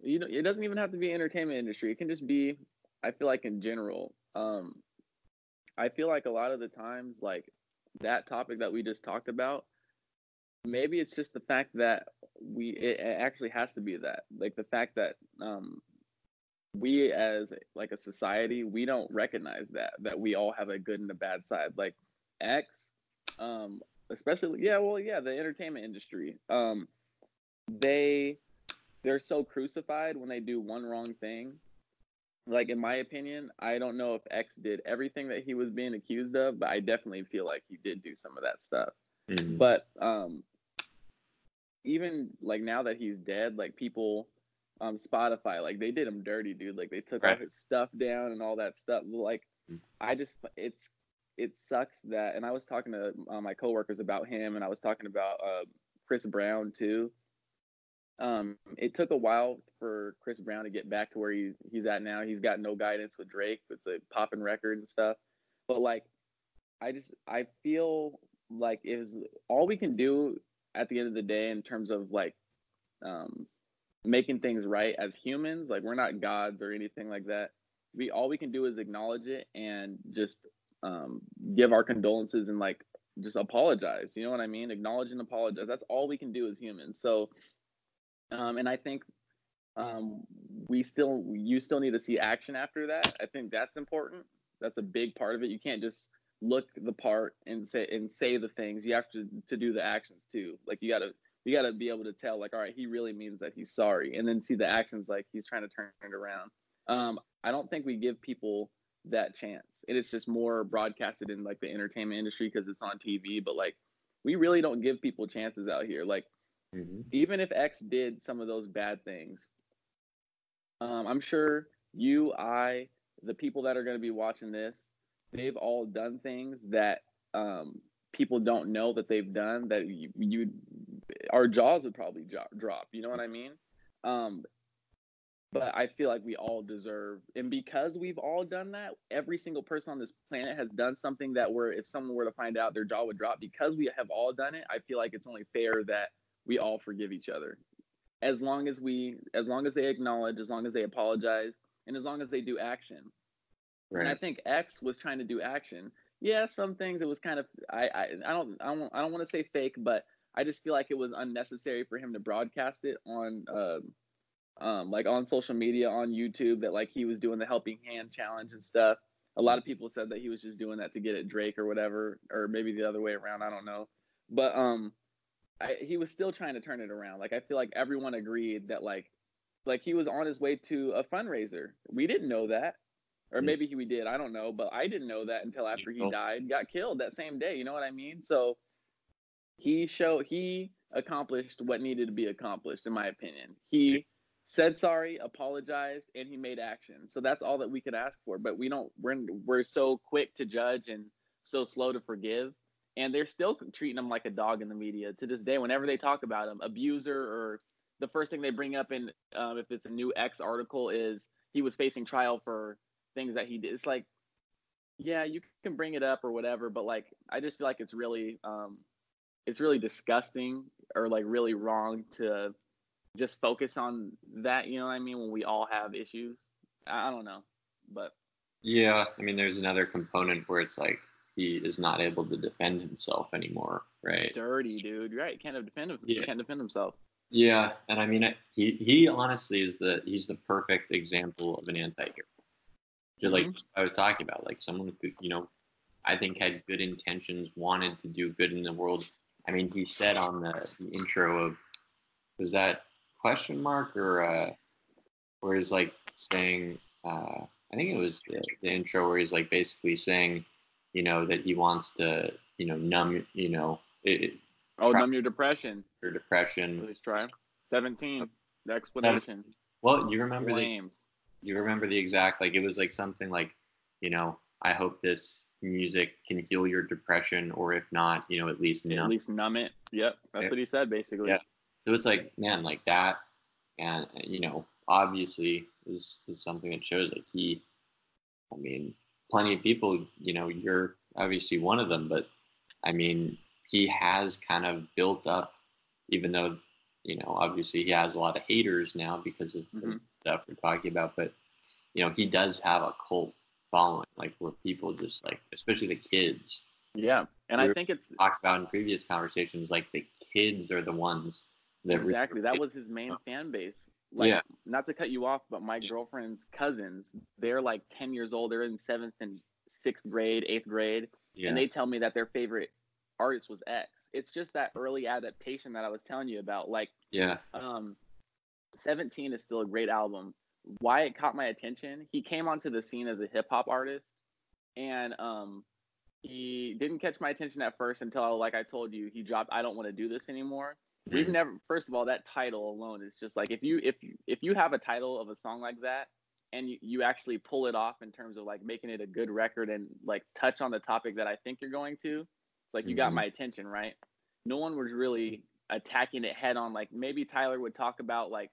You know, it doesn't even have to be entertainment industry. It can just be. I feel like in general. Um, I feel like a lot of the times, like that topic that we just talked about, maybe it's just the fact that we it, it actually has to be that like the fact that um we as like a society we don't recognize that that we all have a good and a bad side like x um especially yeah well yeah the entertainment industry um they they're so crucified when they do one wrong thing like in my opinion i don't know if x did everything that he was being accused of but i definitely feel like he did do some of that stuff mhm. but um even like now that he's dead like people um spotify like they did him dirty dude like they took all Right. his stuff down and all that stuff like Mm. i just it's it sucks that and i was talking to uh, my coworkers about him and i was talking about uh chris brown too. Um it took a while for chris brown to get back to where he, he's at now. He's got no guidance with drake. It's a popping record and stuff. But like i just i feel like is all we can do at the end of the day in terms of like um making things right as humans like we're not gods or anything like that. We all we can do is acknowledge it and just um, give our condolences and like just apologize. You know what I mean? Acknowledge and apologize. That's all we can do as humans. So, um, and I think um, we still, you still need to see action after that. I think that's important. That's a big part of it. You can't just look the part and say and say the things. You have to to do the actions too. Like you gotta you gotta be able to tell like, all right, he really means that he's sorry, and then see the actions like he's trying to turn it around. Um, I don't think we give people that chance. And it's just more broadcasted in like the entertainment industry because it's on TV. But like, we really don't give people chances out here. Like, mm-hmm. even if X did some of those bad things, um, I'm sure you, I, the people that are going to be watching this, they've all done things that um, people don't know that they've done that you, you our jaws would probably drop. You know what I mean? Um, but I feel like we all deserve, and because we've all done that, every single person on this planet has done something that where if someone were to find out, their jaw would drop. Because we have all done it, I feel like it's only fair that we all forgive each other, as long as we, as long as they acknowledge, as long as they apologize, and as long as they do action. Right. And I think X was trying to do action. Yeah, some things it was kind of I I, I don't I don't I don't want to say fake, but I just feel like it was unnecessary for him to broadcast it on. Uh, um, like on social media on YouTube that like he was doing the helping hand challenge and stuff. A lot of people said that he was just doing that to get at Drake or whatever, or maybe the other way around. I don't know, but um, I, he was still trying to turn it around. Like I feel like everyone agreed that like like he was on his way to a fundraiser. We didn't know that, or maybe he, we did. I don't know, but I didn't know that until after he died, got killed that same day. You know what I mean? So he showed he accomplished what needed to be accomplished, in my opinion. He said sorry, apologized, and he made action. So that's all that we could ask for. But we don't. We're we're so quick to judge and so slow to forgive, and they're still treating him like a dog in the media to this day. Whenever they talk about him, abuser, or the first thing they bring up in um, if it's a new X article is he was facing trial for things that he did. It's like, yeah, you can bring it up or whatever, but like I just feel like it's really um, it's really disgusting or like really wrong to just focus on that. You know what I mean? When we all have issues, I don't know, but yeah, I mean, there's another component where it's like he is not able to defend himself anymore, right? Dirty dude, right? Can't defend him. Yeah. Can't defend himself. Yeah, and I mean, he he honestly is the he's the perfect example of an anti-hero. Just like mm-hmm. I was talking about, like someone who you know, I think had good intentions, wanted to do good in the world. I mean, he said on the, the intro of was that question mark or uh, where he's like saying, uh, I think it was the, the intro where he's like basically saying, you know, that he wants to, you know, numb, you know, it, oh, numb your depression. Your depression. Please try. Seventeen. The explanation. Well, you remember Flames. the, you remember the exact like it was like something like, you know, I hope this music can heal your depression, or if not, you know, at least numb. At least numb it. Yep, that's yeah. what he said basically. Yeah. So it's like, man, like that, and you know, obviously is is something that shows like he, I mean, plenty of people, you know, you're obviously one of them, but I mean, he has kind of built up, even though, you know, obviously he has a lot of haters now because of mm-hmm. the stuff we're talking about, but you know, he does have a cult following, like where people just like, especially the kids. Yeah, and we I think it's talked about in previous conversations, like the kids are the ones exactly. That was his main fan base. Like, yeah. Not to cut you off, but my girlfriend's cousins, they're like 10 years old. They're in seventh and sixth grade, eighth grade. Yeah. And they tell me that their favorite artist was X. It's just that early adaptation that I was telling you about. Like, yeah. Um, 17 is still a great album. Why it caught my attention, he came onto the scene as a hip hop artist. And um, he didn't catch my attention at first until, like I told you, he dropped I Don't Want to Do This Anymore We've mm-hmm. never. First of all, that title alone is just like if you if you, if you have a title of a song like that and you, you actually pull it off in terms of like making it a good record and like touch on the topic that I think you're going to, it's like you mm-hmm. got my attention, right? No one was really attacking it head on. Like maybe Tyler would talk about like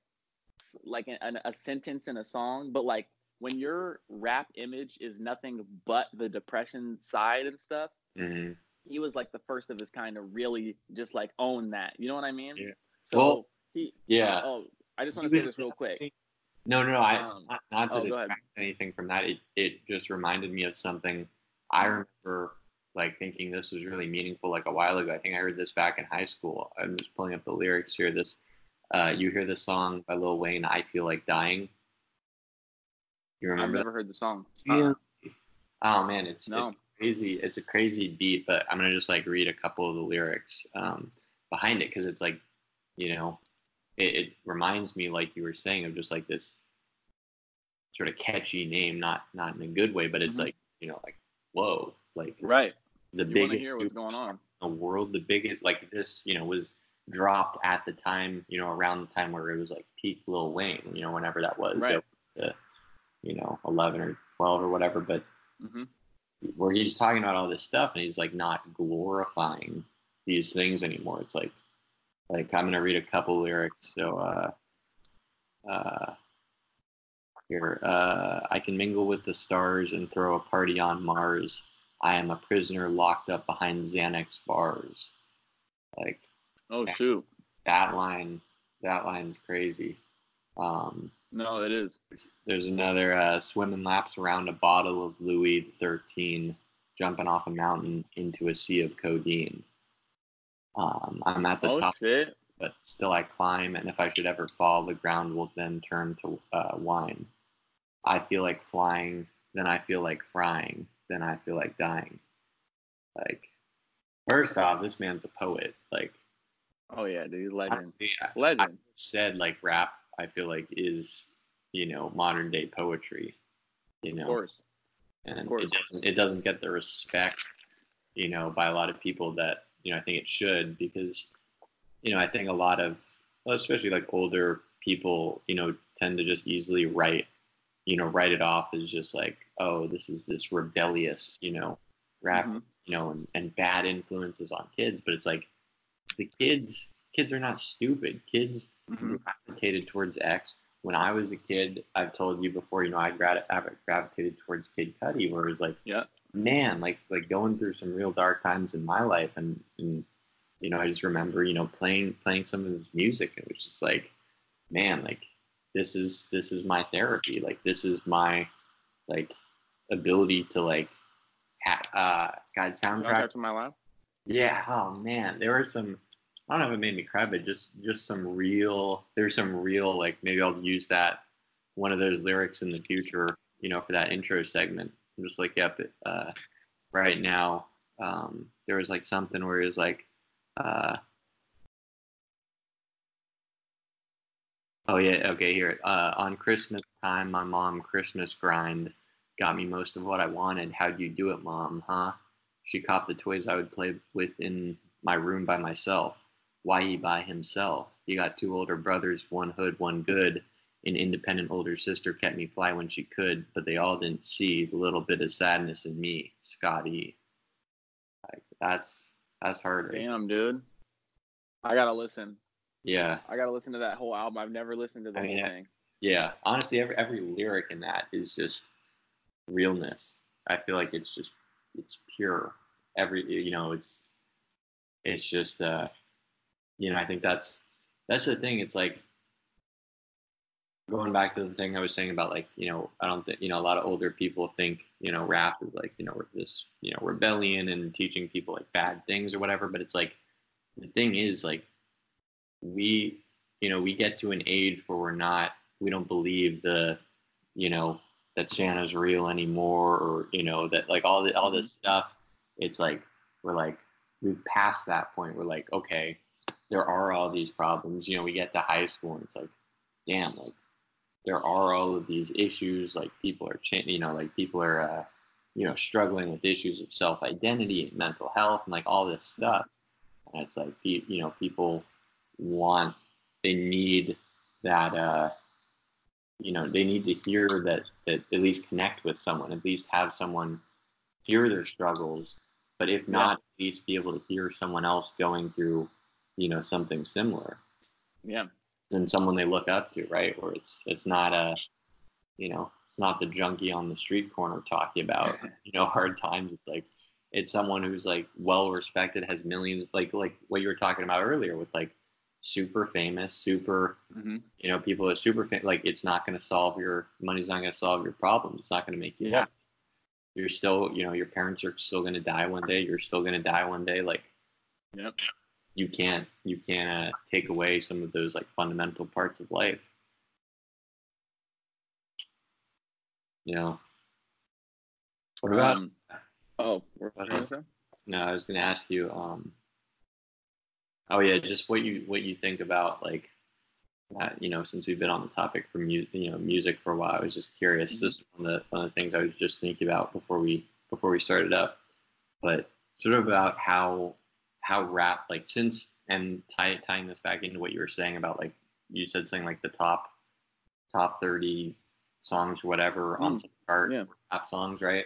like an, a sentence in a song, but like when your rap image is nothing but the depression side and stuff, mm-hmm he was like the first of his kind to really just like own that. You know what I mean? Yeah. So well, he. Yeah. Oh, I just want to say this real quick. No, no, no. I um, not, not to oh, detract anything from that. It it just reminded me of something I remember like thinking this was really meaningful like a while ago. I think I heard this back in high school. I'm just pulling up the lyrics here. This uh, you hear this song by Lil Wayne, "I Feel Like Dying." You remember? I've never that? heard the song. Yeah. Oh man, it's no. it's crazy. It's a crazy beat, but I'm gonna just like read a couple of the lyrics um, behind it because it's like, you know, it, it reminds me like you were saying of just like this sort of catchy name, not not in a good way, but it's mm-hmm. like you know like whoa, like right the you biggest hear what's going on in the world, the biggest like this you know was dropped at the time you know around the time where it was like peak Lil Wayne, you know whenever that was, right. so, uh, you know eleven or twelve or whatever, but. Mm-hmm. Where he's talking about all this stuff and he's like not glorifying these things anymore. It's like like I'm gonna read a couple lyrics. So uh, uh, here, uh, I can mingle with the stars and throw a party on Mars. I am a prisoner locked up behind Xanax bars. Like, oh shoot, that line, that line's crazy. Um, no, it is. There's another uh, swimming laps around a bottle of Louis 13, jumping off a mountain into a sea of codeine. Um, I'm at the oh, top, shit. but still I climb, and if I should ever fall, the ground will then turn to uh, wine. I feel like flying, then I feel like frying, then I feel like dying. Like, first off, this man's a poet. Like, oh yeah, dude, legend, honestly, legend. I, I said like rap. I feel like is you know modern day poetry. You know, of course, and of course. it doesn't it doesn't get the respect you know by a lot of people that you know I think it should because you know I think a lot of well, especially like older people you know tend to just easily write you know, write it off as just like, oh, this is this rebellious, you know, rap, mm-hmm. you know, and, and bad influences on kids. But it's like the kids, kids are not stupid. Kids mm-hmm. gravitated towards X. When I was a kid, I've told you before, you know, I gravitated towards Kid Cudi, where it was like, yeah, man, like like going through some real dark times in my life, and and you know, I just remember, you know, playing playing some of his music, and it was just like, man, like this is this is my therapy. Like this is my like ability to like ha- uh god soundtrack to my life? Yeah oh man. There were some i don't know if it made me cry but just just some real there's some real like maybe i'll use that one of those lyrics in the future you know for that intro segment i'm just like yep uh right now um there was like something where it was like uh Oh yeah, okay. Here, uh, on Christmas time, my mom Christmas grind got me most of what I wanted. How'd you do it, mom? Huh? She copped the toys I would play with in my room by myself. Why he by himself? He got two older brothers, one hood, one good. An independent older sister kept me fly when she could, but they all didn't see the little bit of sadness in me, Scotty. Like that's that's hard. Damn, dude. I gotta listen. Yeah. I gotta listen to that whole album. I've never listened to the I mean, whole thing. Yeah. Honestly, every every lyric in that is just realness. I feel like it's just it's pure. Every you know, it's it's just uh you know, I think that's that's the thing. It's like going back to the thing I was saying about like, you know, I don't think you know, a lot of older people think, you know, rap is like, you know, this, you know, rebellion and teaching people like bad things or whatever. But it's like the thing is like we you know we get to an age where we're not we don't believe the you know that Santa's real anymore or you know that like all the all this mm-hmm. stuff it's like we're like we've passed that point we're like okay there are all these problems you know we get to high school and it's like damn like there are all of these issues like people are cha- you know like people are uh, you know struggling with issues of self identity and mental health and like all this stuff and it's like you know people want they need that uh, you know they need to hear that that at least connect with someone at least have someone hear their struggles but if not yeah. at least be able to hear someone else going through you know something similar yeah than someone they look up to right where it's it's not a you know it's not the junkie on the street corner talking about *laughs* you know hard times it's like it's someone who's like well respected has millions like like what you were talking about earlier with like super famous, super, mm-hmm. you know, people are super fam- like it's not going to solve your money's not going to solve your problems. It's not going to make you yeah. happy. you're still, you know, your parents are still gonna die one day. You're still gonna die one day. Like, yep. You can't you can't uh, take away some of those like fundamental parts of life. You know. What about? Um, oh, we're, no, I was gonna ask you. Um, oh yeah, just what you what you think about like uh, you know, since we've been on the topic for mu- you know music for a while, I was just curious. Mm-hmm. This is one of, the, one of the things I was just thinking about before we before we started up, but sort of about how how rap like since and tie, tying this back into what you were saying about like you said something like the top top thirty songs or whatever mm-hmm. on some chart yeah. rap songs, right?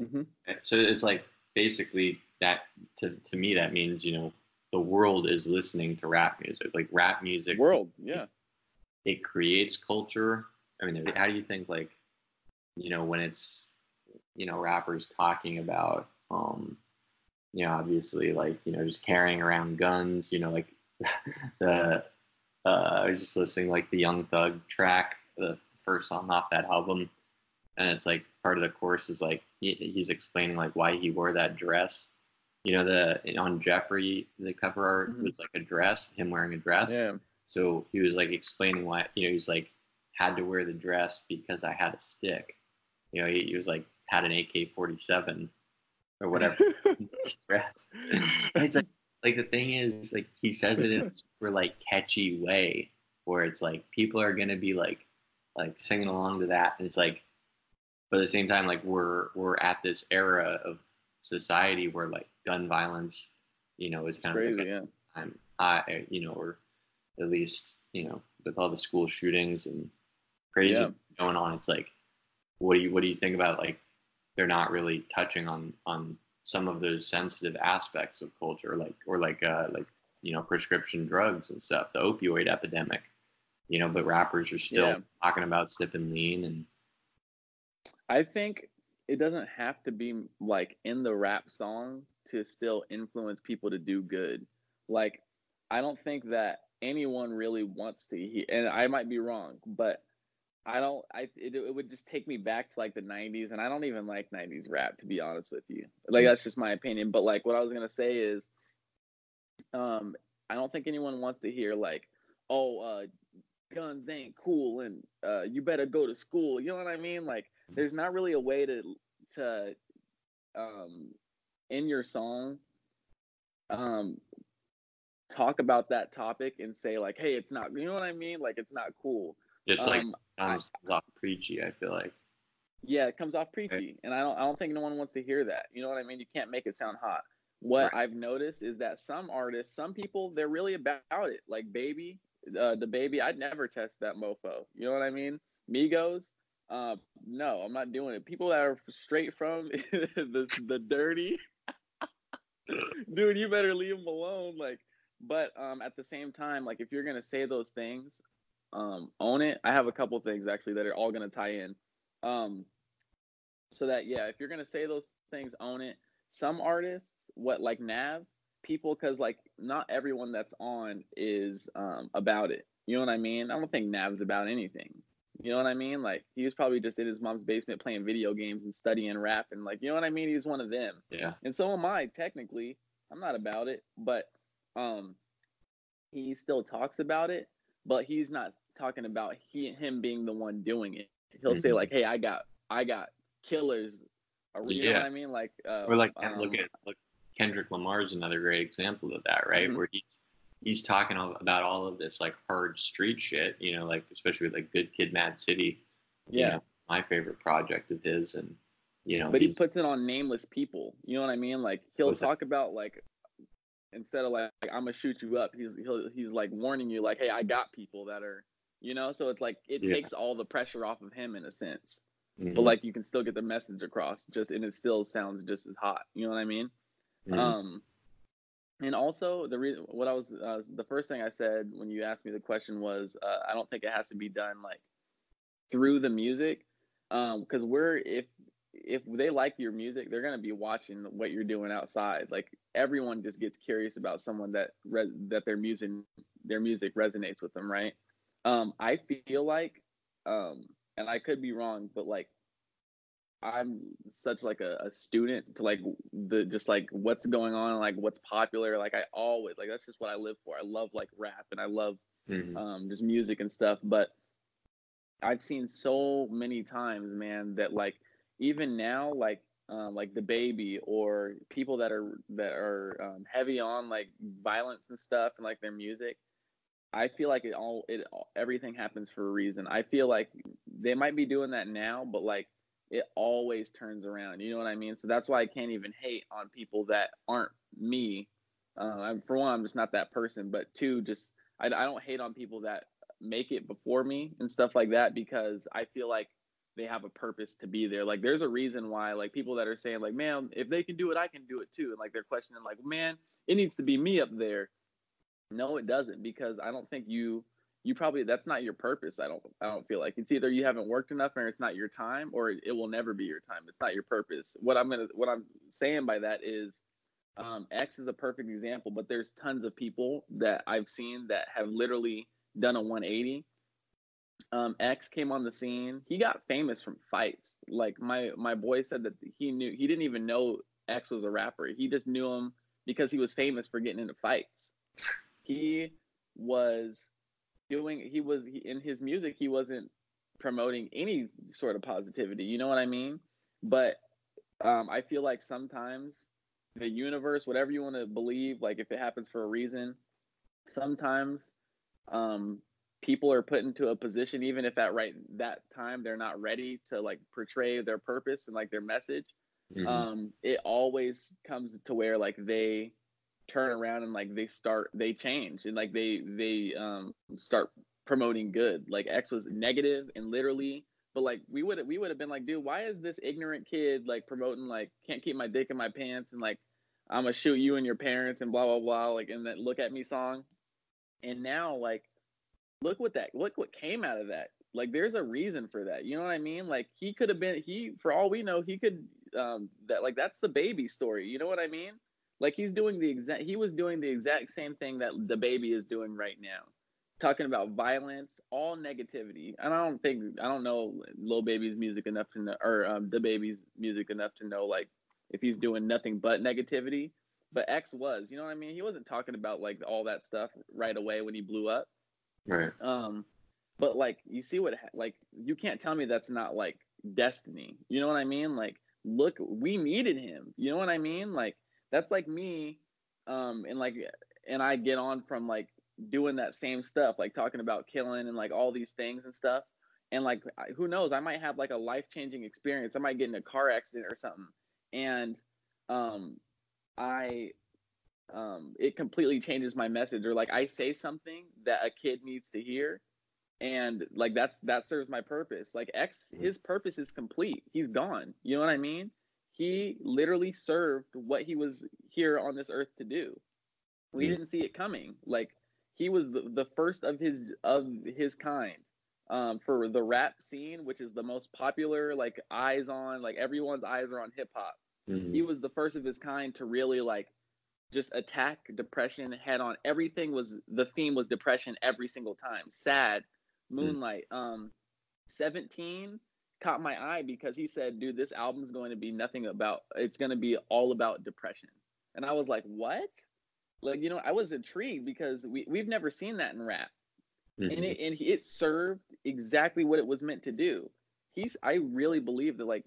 Mm-hmm. So it's like basically that to to me that means you know the world is listening to rap music. Like rap music. World, yeah. It, creates culture. I mean, how do you think like, you know, when it's, you know, rappers talking about, um, you know, obviously like, you know, just carrying around guns, you know, like *laughs* the, uh, I was just listening like the Young Thug track, the first song off that album, and it's like part of the course is like he, he's explaining like why he wore that dress you know the on Jeffery the cover art mm-hmm. was like a dress, him wearing a dress. Yeah. So he was like explaining why you know he's like had to wear the dress because I had a stick. You know he, he was like had an AK forty seven or whatever. It's like like the thing is like he says it in a super like catchy way where it's like people are gonna be like like singing along to that and it's like but at the same time like we're we're at this era of society where like gun violence, you know, is kind it's of crazy, like yeah. I'm I you know, or at least you know, with all the school shootings and crazy yeah. going on, it's like, what do you what do you think about like they're not really touching on on some of those sensitive aspects of culture, like or like uh like you know prescription drugs and stuff, the opioid epidemic, you know, but rappers are still yeah. talking about sipping lean and. I think it doesn't have to be like in the rap song to still influence people to do good. Like, I don't think that anyone really wants to hear, and I might be wrong, but I don't. I it, it, would just take me back to like the '90s, and I don't even like '90s rap to be honest with you. Like that's just my opinion. But like what I was gonna say is, um, I don't think anyone wants to hear like, oh, uh, guns ain't cool, and uh, you better go to school. You know what I mean? Like there's not really a way to to um in your song um talk about that topic and say like hey it's not you know what i mean like it's not cool it's um, like sounds I, off preachy i feel like yeah it comes off preachy right. and i don't i don't think no one wants to hear that you know what i mean you can't make it sound hot what right. i've noticed is that some artists some people they're really about it like baby uh, baby. i'd never test that mofo you know what i mean migos uh, no, I'm not doing it. People that are straight from *laughs* the the dirty, *laughs* dude, you better leave them alone. Like, but um, at the same time, like if you're gonna say those things, um, own it. I have a couple things actually that are all gonna tie in. Um, so that yeah, if you're gonna say those things, own it. Some artists, what like Nav, people, because like not everyone that's on is um about it. You know what I mean? I don't think Nav's about anything. You know what I mean? Like he was probably just in his mom's basement playing video games and studying rap and like you know what I mean? He's one of them. Yeah. And so am I technically. I'm not about it, but um he still talks about it, but he's not talking about he him being the one doing it. He'll mm-hmm. say like, "Hey, I got I got killers." You yeah. know what I mean? Like uh, or like um, look at look Kendrick Lamar's another great example of that, right? Mm-hmm. Where he's he's talking about all of this like hard street shit, you know, like especially with like Good Kid, Mad City. Yeah, you know, my favorite project of his, and you know, but he puts it on nameless people. You know what I mean? Like he'll talk that? about like instead of like, like I'm gonna shoot you up, he's he'll, he's like warning you like, hey, I got people that are, you know. So it's like it yeah. takes all the pressure off of him in a sense. Mm-hmm. But like you can still get the message across, just and it still sounds just as hot. You know what I mean? Mm-hmm. Um, and also the reason what I was uh, the first thing I said when you asked me the question was uh, I don't think it has to be done like through the music because um, we're if if they like your music they're gonna be watching what you're doing outside like everyone just gets curious about someone that re- that their music their music resonates with them right um, I feel like um, and I could be wrong but like I'm such like a, a student to like the just like what's going on, like what's popular. Like I always like that's just what I live for. I love like rap and I love mm-hmm. um, just music and stuff. But I've seen so many times, man, that like even now, like um, like baby or people that are that are um, heavy on like violence and stuff and like their music. I feel like it all it everything happens for a reason. I feel like they might be doing that now, but like it always turns around. You know what I mean? So that's why I can't even hate on people that aren't me. Uh, for one, I'm just not that person. But two, just I, I don't hate on people that make it before me and stuff like that because I feel like they have a purpose to be there. Like there's a reason why like people that are saying like, man, if they can do it, I can do it too. And like they're questioning like, man, it needs to be me up there. No, it doesn't because I don't think you you probably that's not your purpose. I don't I don't feel like it's either you haven't worked enough or it's not your time or it will never be your time. It's not your purpose. What I'm gonna what I'm saying by that is um, X is a perfect example, but there's tons of people that I've seen that have literally done a 180. Um, X came on the scene. He got famous from fights. Like my my boy said that he knew he didn't even know X was a rapper. He just knew him because he was famous for getting into fights. He was doing he was in his music he wasn't promoting any sort of positivity. You know what I mean? But um, I feel like sometimes the universe, whatever you want to believe, like if it happens for a reason, sometimes um, people are put into a position, even if at right that time they're not ready to like portray their purpose and like their message. Mm-hmm. Um, it always comes to where like they turn around and like they start they change and like they they um start promoting good. Like X was negative and literally but like we would we would have been like, dude, why is this ignorant kid like promoting like can't keep my dick in my pants and like I'm gonna shoot you and your parents and blah blah blah like in that look at me song. And now like look what that look what came out of that. Like there's a reason for that. You know what I mean? Like he could have been he for all we know, he could um that like that's the baby story. You know what I mean? Like he's doing the exact he was doing the exact same thing that DaBaby is doing right now. Talking about violence, all negativity. And I don't think I don't know Lil Baby's music enough to know or um, DaBaby's music enough to know like if he's doing nothing but negativity. But X was, you know what I mean? He wasn't talking about like all that stuff right away when he blew up. Right. Um, but like you see what like you can't tell me that's not like destiny. You know what I mean? Like look, we needed him. You know what I mean? Like that's like me um and like and I get on from like doing that same stuff, like talking about killing and like all these things and stuff. And like who knows, I might have like a life-changing experience. I might get in a car accident or something. And um I um, it completely changes my message or like i say something that a kid needs to hear and like that's that serves my purpose. Like x mm-hmm. his purpose is complete. He's gone. You know what i mean? He literally served what he was here on this earth to do. We mm-hmm. didn't see it coming. Like he was the, the first of his of his kind um, for the rap scene which is the most popular like eyes on like everyone's eyes are on hip hop. Mm-hmm. he was the first of his kind to really like just attack depression head on. Everything was the theme was depression every single time. Sad, hmm. Moonlight, mm. um, 17 caught my eye because he said, "Dude, this album's going to be nothing about. It's going to be all about depression." And I was like, "What?" Like you know, I was intrigued because we we've never seen that in rap, mm-hmm. and it and it served exactly what it was meant to do. He's I really believe that like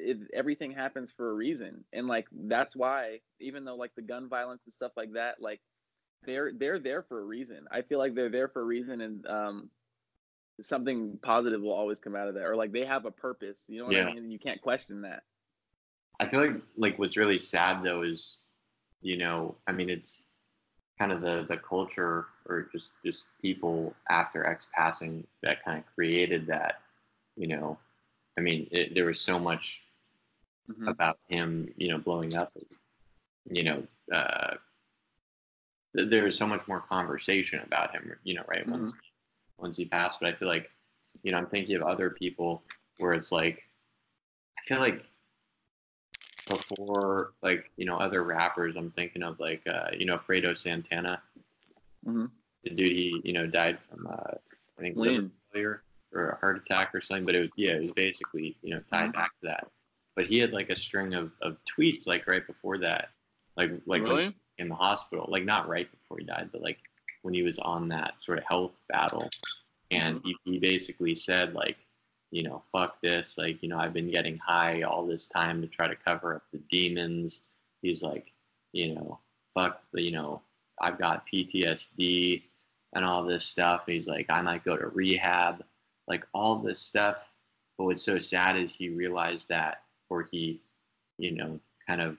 it, everything happens for a reason. And like that's why even though like the gun violence and stuff like that like they're they're there for a reason. I feel like they're there for a reason and um something positive will always come out of that or like they have a purpose you know what yeah. i mean? And you can't question that. I feel like like what's really sad though is you know i mean it's kind of the the culture or just just people after x passing that kind of created that you know? I mean, it, there was so much mm-hmm. about him, you know, blowing up. You know, uh, there was so much more conversation about him. You know, right mm-hmm. once once he passed. But I feel like, you know, I'm thinking of other people where it's like, I feel like before, like you know, other rappers. I'm thinking of like, uh, you know, Fredo Santana. Mm-hmm. The dude he, you know, died from, uh, I think, liver failure or a heart attack or something. But it was yeah, it was basically you know tied mm-hmm. back to that. But he had like a string of, of tweets like right before that, like like really? in the hospital, like not right before he died, but like when he was on that sort of health battle, and mm-hmm. he, he basically said like, you know, fuck this, like you know I've been getting high all this time to try to cover up the demons. He's like, you know, fuck, you know, I've got PTSD and all this stuff. He's like, I might go to rehab, like all this stuff. But what's so sad is he realized that, or he, you know, kind of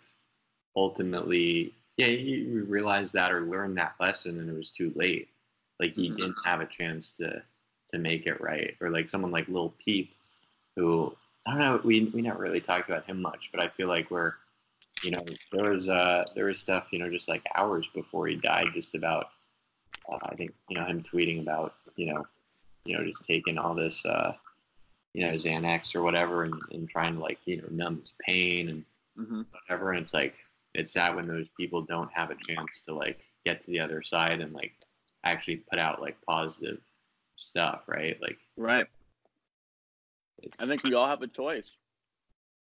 ultimately, yeah, he realized that or learned that lesson, and it was too late. Like he mm-hmm. didn't have a chance to to make it right, or like someone like Lil Peep, who I don't know, we we never really talked about him much, but I feel like we're, you know, there was uh there was stuff, you know, just like hours before he died, just about uh, I think you know him tweeting about you know you know just taking all this uh, you know Xanax or whatever and, and trying to like you know numb his pain and mm-hmm. whatever. And it's like it's sad when those people don't have a chance to like get to the other side and like actually put out like positive stuff, right? Like right. I think we all have a choice.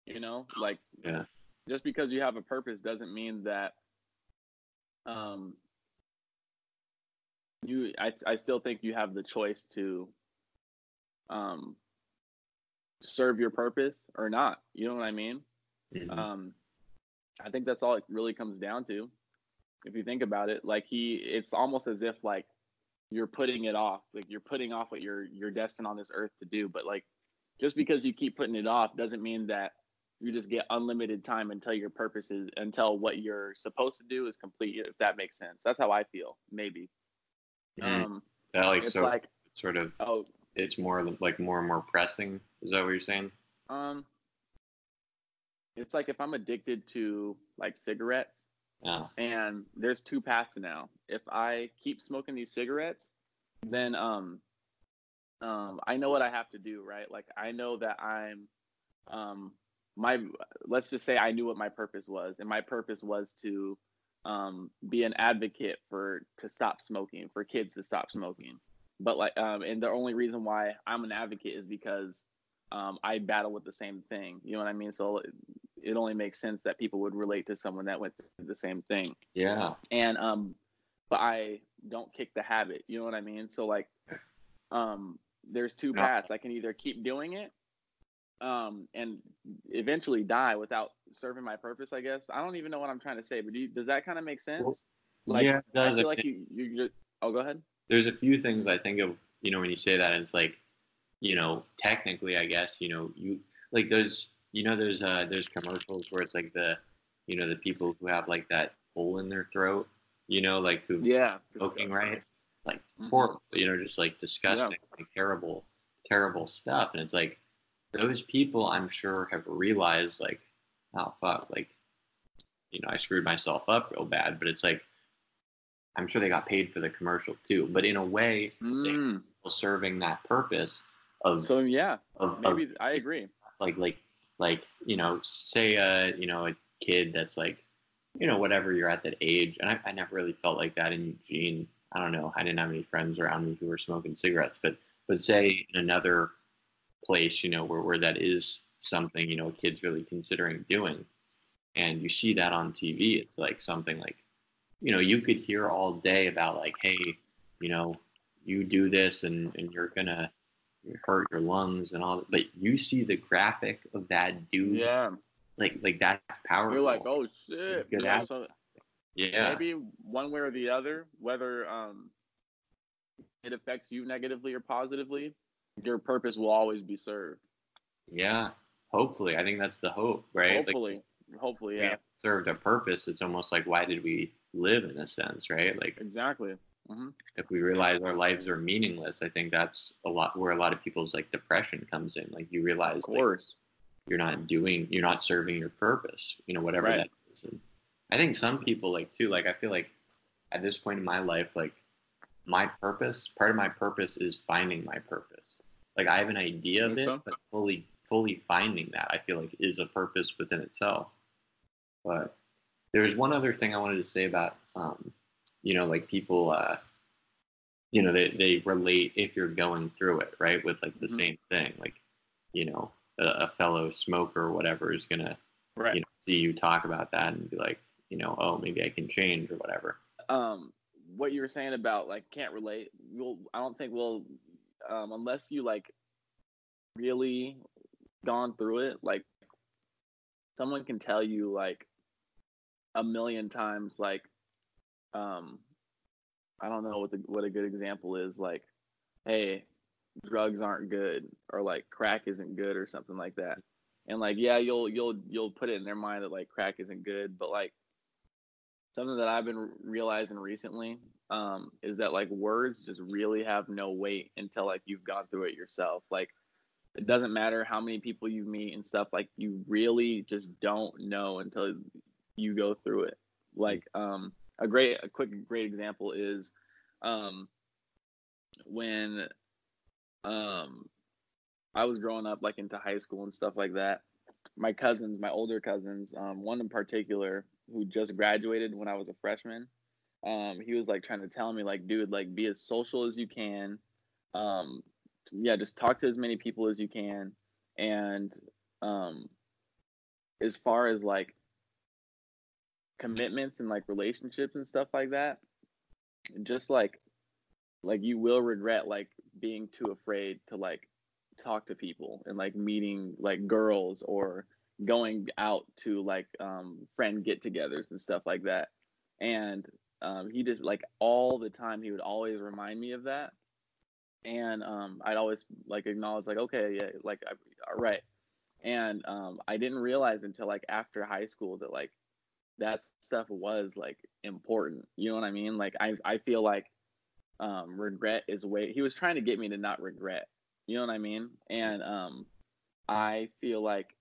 You know, like yeah. Just because you have a purpose doesn't mean that um you I I still think you have the choice to um serve your purpose or not. You know what I mean? Mm-hmm. Um I think that's all it really comes down to. If you think about it, like he it's almost as if like you're putting it off. Like you're putting off what you're you're destined on this earth to do, but like just because you keep putting it off doesn't mean that you just get unlimited time until your purpose is until what you're supposed to do is complete if that makes sense that's how i feel maybe Mm-hmm. Um, that like so like, sort of oh it's more like more and more pressing. Is that what you're saying? Um, it's like if I'm addicted to like cigarettes, yeah. and there's two paths now. If I keep smoking these cigarettes, then um, um, I know what I have to do, right? Like I know that I'm, um, my let's just say I knew what my purpose was, and my purpose was to um, be an advocate for to stop smoking for kids to stop smoking but like um, and the only reason why i'm an advocate is because um, i battle with the same thing you know what i mean so it only makes sense that people would relate to someone that went through the same thing yeah and um but i don't kick the habit you know what i mean so like um there's two paths i can either keep doing it um, and eventually die without serving my purpose. I guess I don't even know what I'm trying to say, but do you, does that kind of make sense? Like, yeah, I feel like you, you just. Oh, go ahead. There's a few things I think of, you know, when you say that, it's like, you know, technically, I guess, you know, you like there's, you know, there's uh there's commercials where it's like the, you know, the people who have like that hole in their throat, you know, like who yeah smoking right, like mm-hmm. horrible, you know, just like disgusting, yeah. like terrible, terrible stuff, and it's like those people I'm sure have realized like, oh fuck, like, you know, I screwed myself up real bad, but it's like I'm sure they got paid for the commercial too. But in a way, mm. they're still serving that purpose of So yeah. Of, maybe of, I agree. Like like like, you know, say uh, you know, a kid that's like, you know, whatever you're at that age. And I, I never really felt like that in Eugene. I don't know. I didn't have any friends around me who were smoking cigarettes, but but say in another place, you know, where, where that is something, you know, a kid's really considering doing. And you see that on TV, it's like something like, you know, you could hear all day about like, hey, you know, you do this and, and you're gonna hurt your lungs and all that. But you see the graphic of that dude. Yeah. Like like that's powerful. You're like, oh shit. Yeah, so yeah. Maybe one way or the other, whether um it affects you negatively or positively, your purpose will always be served. Yeah, hopefully. I think that's the hope, right? Hopefully, like, hopefully, yeah. Served a purpose. It's almost like why did we live in a sense, right? Like exactly. Mm-hmm. If we realize our lives are meaningless, I think that's a lot where a lot of people's like depression comes in. Like you realize, of course, like, you're not doing, you're not serving your purpose. You know, whatever right. that is. And I think some people like too. Like I feel like at this point in my life, like my purpose, part of my purpose is finding my purpose. Like I have an idea of it, so. but fully fully finding that I feel like is a purpose within itself. But there's one other thing I wanted to say about um, you know, like people uh you know, they, they relate if you're going through it, right? With like the mm-hmm. same thing. Like, you know, a, a fellow smoker or whatever is gonna right. you know see you talk about that and be like you know oh maybe I can change or whatever. Um, what you were saying about like can't relate. We'll I don't think we'll um, unless you like really gone through it. Like someone can tell you like a million times like um I don't know what the what a good example is like hey drugs aren't good or like crack isn't good or something like that. And like yeah you'll you'll you'll put it in their mind that like crack isn't good but like something that I've been realizing recently um is that like words just really have no weight until like you've gone through it yourself. Like it doesn't matter how many people you meet and stuff like you really just don't know until you go through it like um a great a quick great example is um when um I was growing up like into high school and stuff like that my cousins my older cousins um one in particular who just graduated when I was a freshman um he was like trying to tell me like dude like be as social as you can um yeah, just talk to as many people as you can. And um, as far as like commitments and like relationships and stuff like that, just like like you will regret like being too afraid to like talk to people and like meeting like girls or going out to like um friend get-togethers and stuff like that. And um, he just like all the time he would always remind me of that and um, I'd always like acknowledge like okay yeah like I, all right and um, I didn't realize until like after high school that like that stuff was like important you know what I mean? Like I I feel like um, regret is way he was trying to get me to not regret you know what I mean? And um, I feel like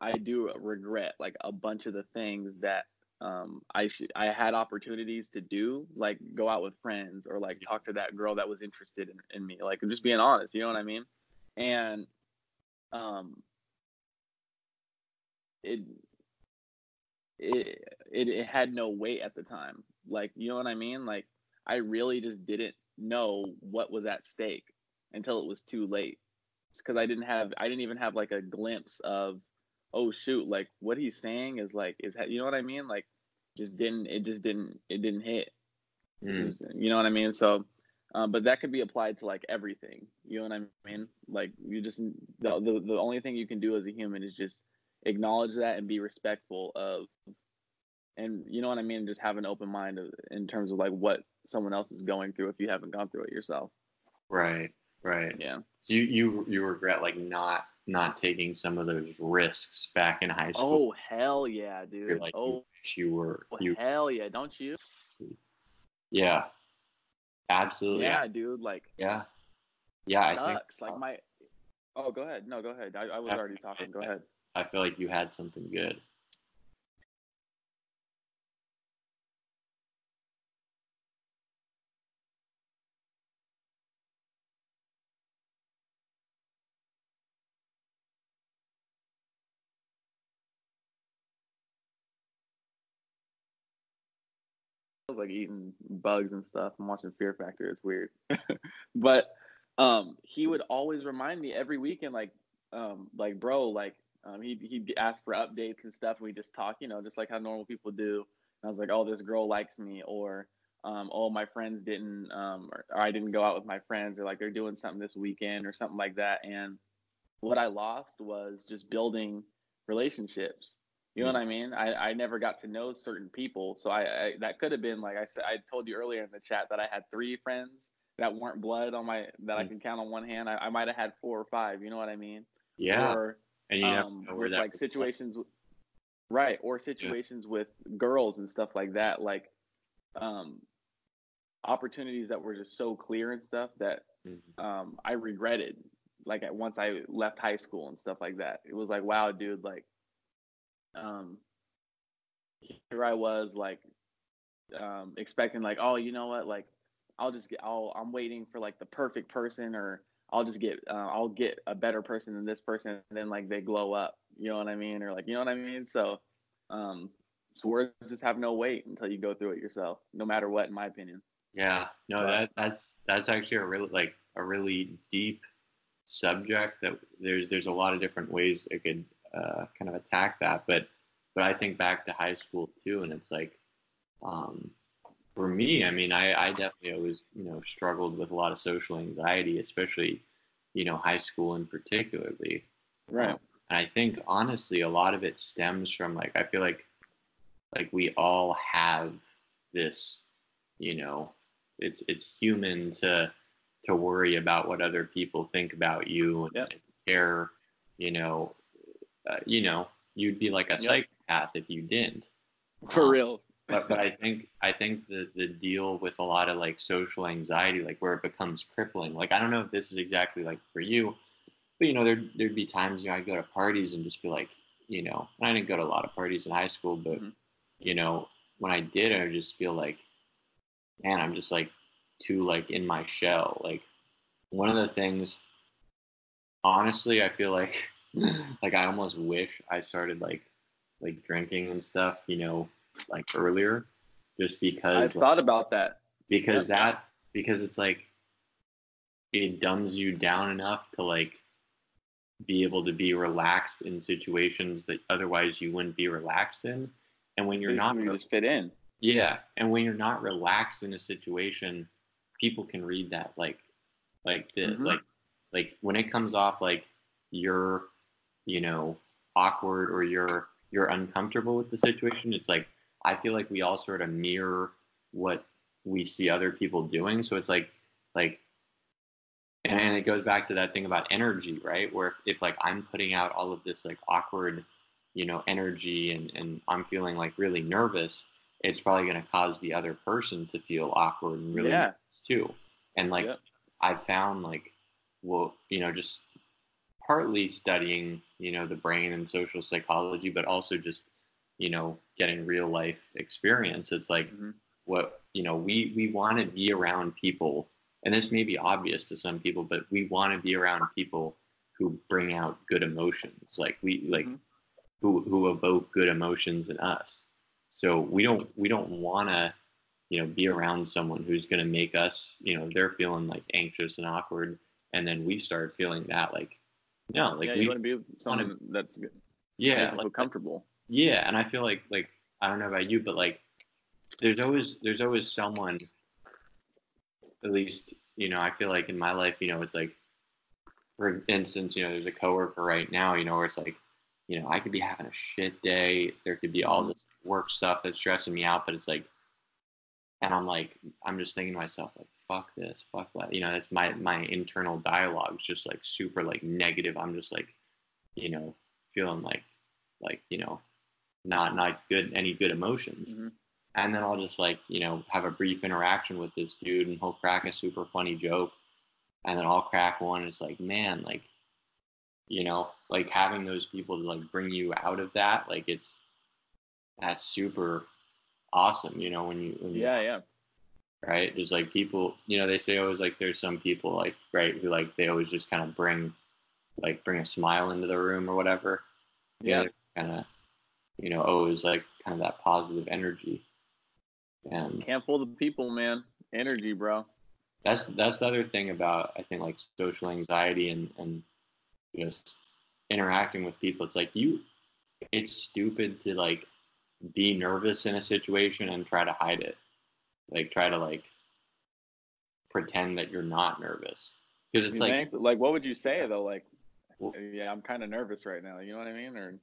I do regret like a bunch of the things that um, I sh- I had opportunities to do like go out with friends or like talk to that girl that was interested in, in me like just being honest you know what I mean? And um it, it it it had no weight at the time. Like you know what I mean? Like I really just didn't know what was at stake until it was too late. Because I didn't have I didn't even have like a glimpse of oh shoot like what he's saying is like is you know what I mean? Like just didn't it just didn't it didn't hit. Mm. was, you know what I mean? So um, but that could be applied to like everything. You know what I mean? Like you just the, the the only thing you can do as a human is just acknowledge that and be respectful of and you know what I mean just have an open mind of, in terms of like what someone else is going through if you haven't gone through it yourself right right yeah you you you regret like not not taking some of those risks back in high school. Oh hell yeah, dude! You're like, oh, you, you were. Oh, you, hell yeah, don't you? Yeah, absolutely. Yeah, dude. Like, yeah, yeah. Sucks. I think like my. Oh, go ahead. No, go ahead. I, I was already talking. Go ahead. I feel like you had something good. Like eating bugs and stuff and watching Fear Factor. It's weird, *laughs* but um, he would always remind me every weekend, like, um, like bro, like, um, he he'd ask for updates and stuff, and we just talk, you know, just like how normal people do. And I was like, oh, this girl likes me, or um, oh, my friends didn't, um, or, or I didn't go out with my friends, or like they're doing something this weekend, or something like that. And what I lost was just building relationships you know what I mean? I, I never got to know certain people, so I, I that could have been like I said. I told you earlier in the chat that I had three friends that weren't blood on my that I mm. can count on one hand. I, I might have had four or five. You know what I mean? Yeah. Or and you um, with like situations, right? Or situations yeah. with girls and stuff like that. Like, um, opportunities that were just so clear and stuff that mm-hmm. um I regretted. Like once I left high school and stuff like that, it was like, wow, dude, like um, here I was like um, expecting like, oh, you know what, like I'll just get, I'll, I'm waiting for like the perfect person, or I'll just get, uh, I'll get a better person than this person, and then like they glow up, you know what I mean, or like, you know what I mean. So, um, so words just have no weight until you go through it yourself, no matter what, in my opinion. Yeah, no, but, that that's that's actually a really like a really deep subject that there's there's a lot of different ways it could uh, kind of attack that. But but I think back to high school too, and it's like um, for me, I mean, I, I definitely always you know struggled with a lot of social anxiety, especially you know high school in particularly. Right. Um, and I think honestly, a lot of it stems from like I feel like like we all have this, you know, it's it's human to to worry about what other people think about you and, yep. care, you know, uh, you know, you'd be like a yep. psychopath if you didn't. For um, real. But but I *laughs* think I think the the deal with a lot of like social anxiety, like where it becomes crippling. Like I don't know if this is exactly like for you, but you know, there there'd be times you know I go to parties and just be like, you know, I didn't go to a lot of parties in high school, but mm-hmm. you know, when I did, I would just feel like, man, I'm just like too like in my shell. Like one of the things, honestly, I feel like *laughs* like I almost wish I started like like drinking and stuff, you know, like earlier, just because. I like, thought about that. Because that because it's like it dumbs you down enough to like be able to be relaxed in situations that otherwise you wouldn't be relaxed in. And when you're not you just fit in. Yeah, and when you're not relaxed in a situation, people can read that like like the, mm-hmm. like like when it comes off like you're you know awkward or you're you're uncomfortable with the situation it's like i feel like we all sort of mirror what we see other people doing so it's like like and it goes back to that thing about energy right where if, if like i'm putting out all of this like awkward you know energy and and i'm feeling like really nervous it's probably going to cause the other person to feel awkward and really yeah. too and like yep. i found like well you know just partly studying you know the brain and social psychology but also just you know getting real life experience it's like mm-hmm. what you know we we want to be around people and this may be obvious to some people but we want to be around people who bring out good emotions like we like mm-hmm. who who evoke good emotions in us so we don't we don't want to you know be around someone who's going to make us you know they're feeling like anxious and awkward and then we start feeling that like no like yeah, we want to be someone wanna, that's good yeah like, comfortable yeah and i feel like like i don't know about you but like there's always there's always someone at least you know i feel like in my life you know it's like for instance you know there's a coworker right now you know where it's like you know i could be having a shit day there could be all mm-hmm. this work stuff that's stressing me out but it's like and I'm like, I'm just thinking to myself, like, fuck this, fuck that. You know, it's my my internal dialogue is just like super like negative. I'm just like, you know, feeling like, like you know, not not good any good emotions. Mm-hmm. And then I'll just like, you know, have a brief interaction with this dude, and he'll crack a super funny joke, and then I'll crack one. it's like, man, like, you know, like having those people to like bring you out of that, like it's that's super awesome, you know, when you, when yeah, you, yeah, right. There's like people, you know, they say always like there's some people like right who like they always just kind of bring like bring a smile into the room or whatever. Yeah, kind of, you know, always like kind of that positive energy. And handful of people, man, energy, bro. That's that's the other thing about I think like social anxiety and and just interacting with people. It's like you, it's stupid to like be nervous in a situation and try to hide it. Like try to like pretend that you're not nervous. Because it's like like what would you say though? Like well, yeah, I'm kind of nervous right now. You know what I mean? Or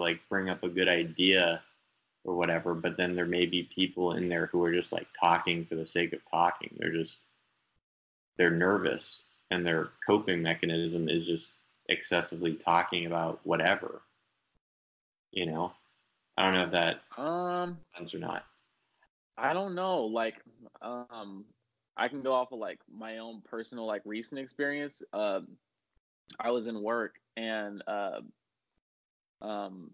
like bring up a good idea or whatever, but then there may be people in there who are just like talking for the sake of talking. They're just they're nervous and their coping mechanism is just excessively talking about whatever. You know? I don't know if that um sense or not. I don't know. Like, um, I can go off of like my own personal like recent experience. Uh, I was in work and uh, um,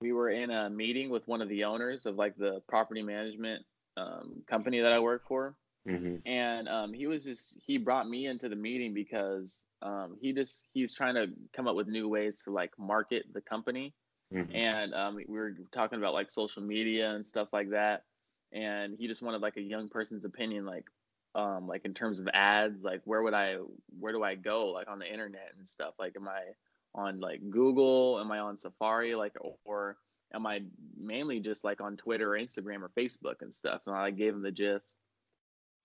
we were in a meeting with one of the owners of like the property management um, company that I work for. Mm-hmm. And um, he was just he brought me into the meeting because um, he just he's trying to come up with new ways to like market the company. Mm-hmm. And um, we were talking about like social media and stuff like that. And he just wanted like a young person's opinion, like um, like in terms of ads, like where would I where do I go like on the internet and stuff? Like am I on like Google? Am I on Safari? Like or am I mainly just like on Twitter or Instagram or Facebook and stuff? And I gave him the gist.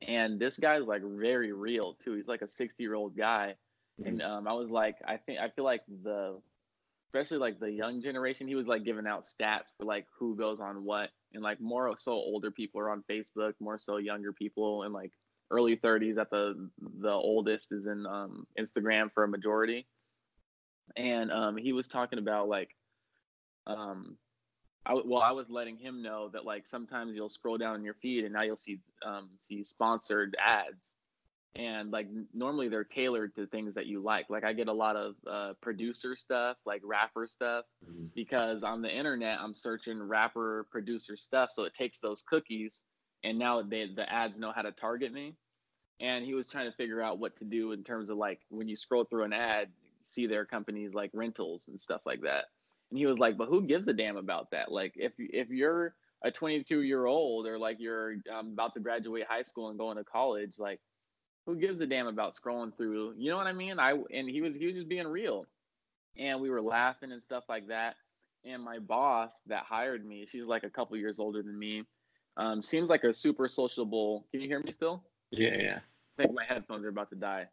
And this guy's like very real too. He's like a 60 year old guy. Mm-hmm. And um, I was like, I think I feel like the especially like the young generation, he was like giving out stats for like who goes on what, and like more so older people are on Facebook, more so younger people and like early 30s at the the oldest is in um, Instagram for a majority. And um, he was talking about like, um, I, well, I was letting him know that like sometimes you'll scroll down in your feed and now you'll see um, see sponsored ads. And like normally they're tailored to things that you like. Like i get a lot of uh, producer stuff like rapper stuff mm-hmm. because on the internet i'm searching rapper producer stuff so it takes those cookies and now they, the ads know how to target me. And he was trying to figure out what to do in terms of like when you scroll through an ad see their companies like rentals and stuff like that and he was like but who gives a damn about that like if if you're a 22 year old or like you're um, about to graduate high school and going to college like who gives a damn about scrolling through? You know what I mean? I and he was he was just being real, and we were laughing and stuff like that. And my boss that hired me, she's like a couple years older than me. Um, seems like a super sociable. Can you hear me still? Yeah, yeah. I think my headphones are about to die.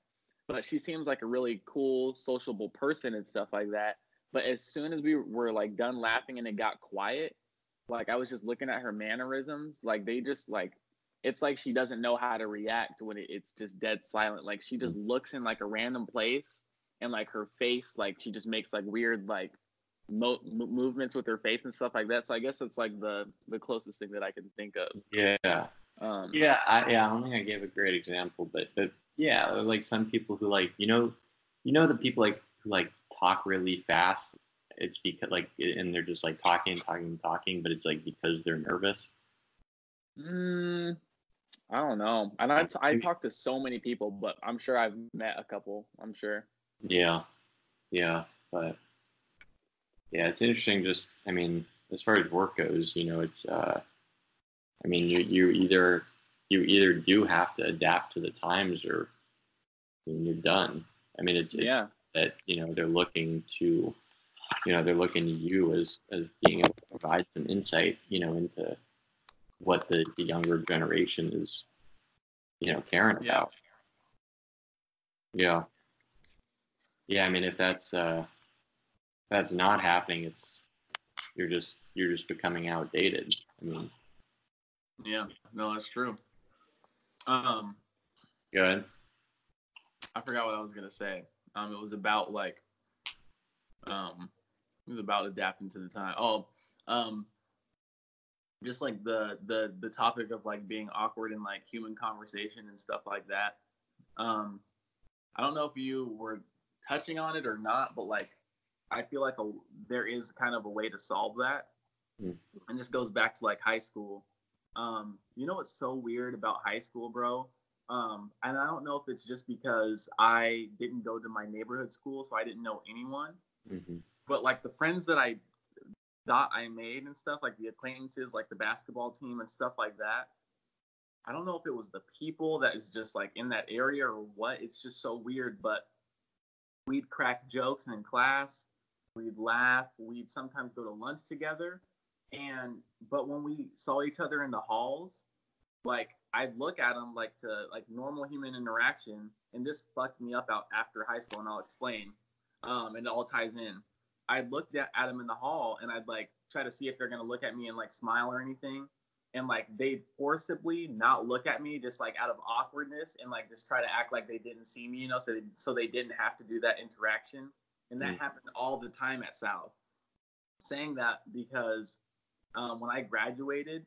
But she seems like a really cool, sociable person and stuff like that. But as soon as we were like done laughing and it got quiet, like I was just looking at her mannerisms, like they just like it's like she doesn't know how to react when it, it's just dead silent. Like she just looks in like a random place and like her face, like she just makes like weird like mo- movements with her face and stuff like that. So I guess it's like the the closest thing that I can think of. Yeah. Um, yeah, I, yeah. I don't think I gave a great example, but but yeah, like some people who like you know, you know the people like who like talk really fast. It's because like and they're just like talking, talking, talking, but it's like because they're nervous. Mm, I don't know. And I, I talked to so many people, but I'm sure I've met a couple. I'm sure. Yeah, yeah, but yeah, it's interesting. Just, I mean, as far as work goes, you know, it's, uh, I mean, you you either you either do have to adapt to the times, or you're done. I mean, it's, it's yeah that you know they're looking to, you know, they're looking to you as as being able to provide some insight, you know, into what the, the younger generation is, you know, caring yeah. about. Yeah. Yeah, I mean, if that's uh, if that's not happening, it's you're just you're just becoming outdated. I mean. Yeah. No, that's true. Um. Good. I forgot what I was gonna say. Um, it was about like, um, it was about adapting to the time. Oh, um, just like the the the topic of like being awkward in like human conversation and stuff like that. Um, I don't know if you were touching on it or not, but like I feel like a, there is kind of a way to solve that, mm. and this goes back to like high school. Um, you know what's so weird about high school, bro? Um, and I don't know if it's just because I didn't go to my neighborhood school, so I didn't know anyone. Mm-hmm. But like the friends that I thought I made and stuff, like the acquaintances, like the basketball team and stuff like that. I don't know if it was the people that is just like in that area or what. It's just so weird, but we'd crack jokes in class, we'd laugh, we'd sometimes go to lunch together. And but when we saw each other in the halls, like I'd look at them like to like normal human interaction, and this fucked me up out after high school, and I'll explain. Um, and it all ties in. I'd look at them in the hall and I'd like try to see if they're gonna look at me and like smile or anything. And like they'd forcibly not look at me just like out of awkwardness and like just try to act like they didn't see me, you know, so they, so they didn't have to do that interaction. And that mm. happened all the time at South. Saying that because um, when I graduated,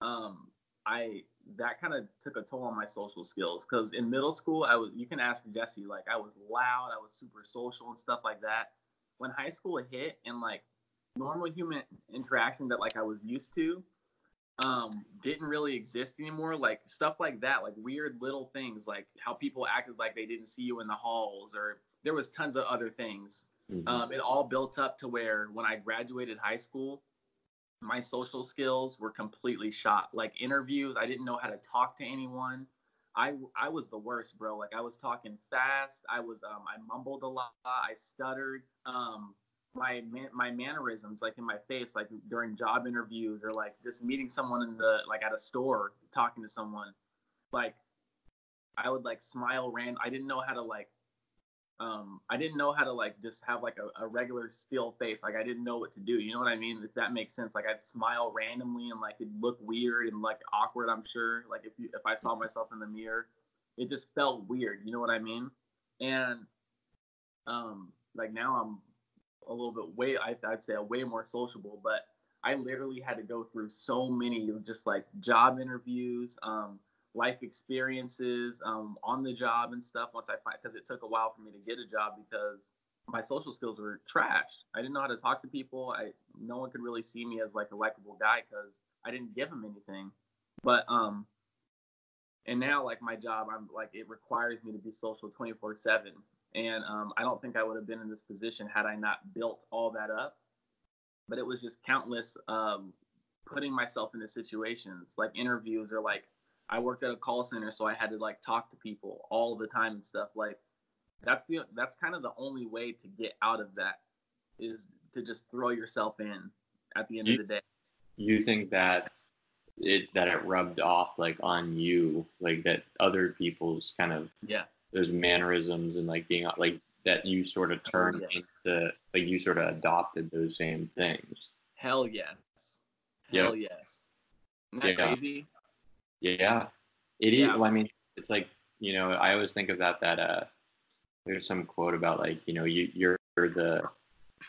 um, I that kind of took a toll on my social skills because in middle school I was you can ask Jesse like I was loud, I was super social and stuff like that. When high school hit and like normal human interaction that like I was used to um didn't really exist anymore like stuff like that like weird little things like how people acted like they didn't see you in the halls or there was tons of other things mm-hmm. um, it all built up to where when i graduated high school my social skills were completely shot. Like interviews, I didn't know how to talk to anyone. I I was the worst, bro. Like I was talking fast. I was um I mumbled a lot. I stuttered. Um my my mannerisms like in my face like during job interviews or like just meeting someone in the like at a store talking to someone like I would like smile random. I didn't know how to like um, I didn't know how to like just have like a, a, regular still face. Like I didn't know what to do. You know what I mean? If that makes sense. Like I'd smile randomly and like it'd look weird and like awkward. I'm sure. Like if you, if I saw myself in the mirror, it just felt weird. You know what I mean? And um, like now I'm a little bit way I, I'd say a way more sociable, but I literally had to go through so many just like job interviews. Um, life experiences um, on the job and stuff once I find because it took a while for me to get a job because my social skills were trash. I didn't know how to talk to people. I no one could really see me as like a likable guy because I didn't give them anything. But um, and now like my job, I'm like it requires me to be social 24 seven, and um, I don't think I would have been in this position had I not built all that up. But it was just countless um, putting myself into situations like interviews or like I worked at a call center, so I had to like talk to people all the time and stuff. Like that's the that's kind of the only way to get out of that is to just throw yourself in at the end you, of the day. You think that it that it rubbed off like on you, like that other people's kind of yeah those mannerisms and like being like that you sort of turned oh, yes. into like you sort of adopted those same things. Hell yes. Hell yep. yes. Isn't that yeah. crazy? Yeah, it is. Yeah. Well, I mean, it's like you know, I always think of that. That uh, there's some quote about like you know, you you're the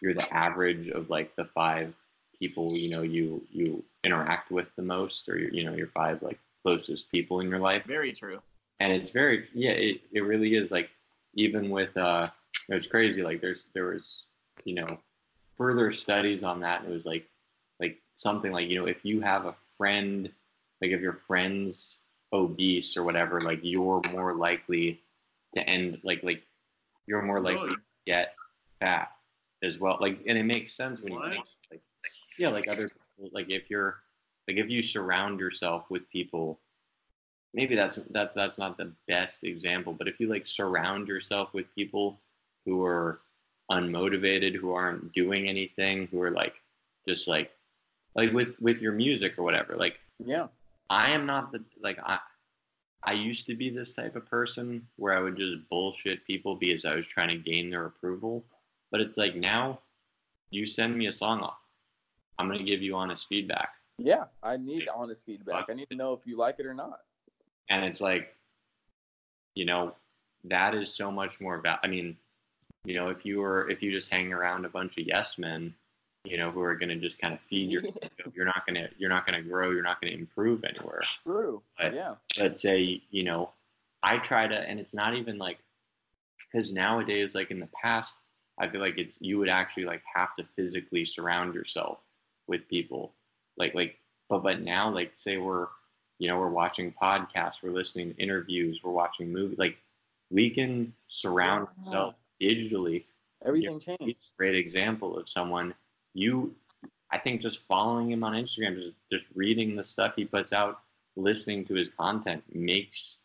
you're the average of like the five people you know you you interact with the most, or you know, your five like closest people in your life. Very true. And it's very yeah, it it really is like even with uh, it's crazy. Like there's there was you know further studies on that. It was like like something like you know if you have a friend like if your friend's obese or whatever, like you're more likely to end like like you're more likely to get fat as well. Like and it makes sense when what? you think like yeah, like other people like if you're like if you surround yourself with people maybe that's that's that's not the best example, but if you like surround yourself with people who are unmotivated, who aren't doing anything, who are like just like like with with your music or whatever, like yeah I am not the like I I used to be this type of person where I would just bullshit people because I was trying to gain their approval. But it's like now you send me a song off. I'm gonna give you honest feedback. Yeah, I need honest feedback. I need to know if you like it or not. And it's like, you know, that is so much more about. I mean, you know, if you were if you just hang around a bunch of yes men you know, who are going to just kind of feed your. *laughs* you're not going to you're not going to grow. You're not going to improve anywhere. True. But, yeah. But say you know, I try to, and it's not even like because nowadays, like in the past, I feel like it's you would actually like have to physically surround yourself with people, like like. But but now, like say we're you know we're watching podcasts, we're listening to interviews, we're watching movies, like we can surround yeah. ourselves digitally. Everything changed. Great example of someone you I think just following him on Instagram, just just reading the stuff he puts out, listening to his content makes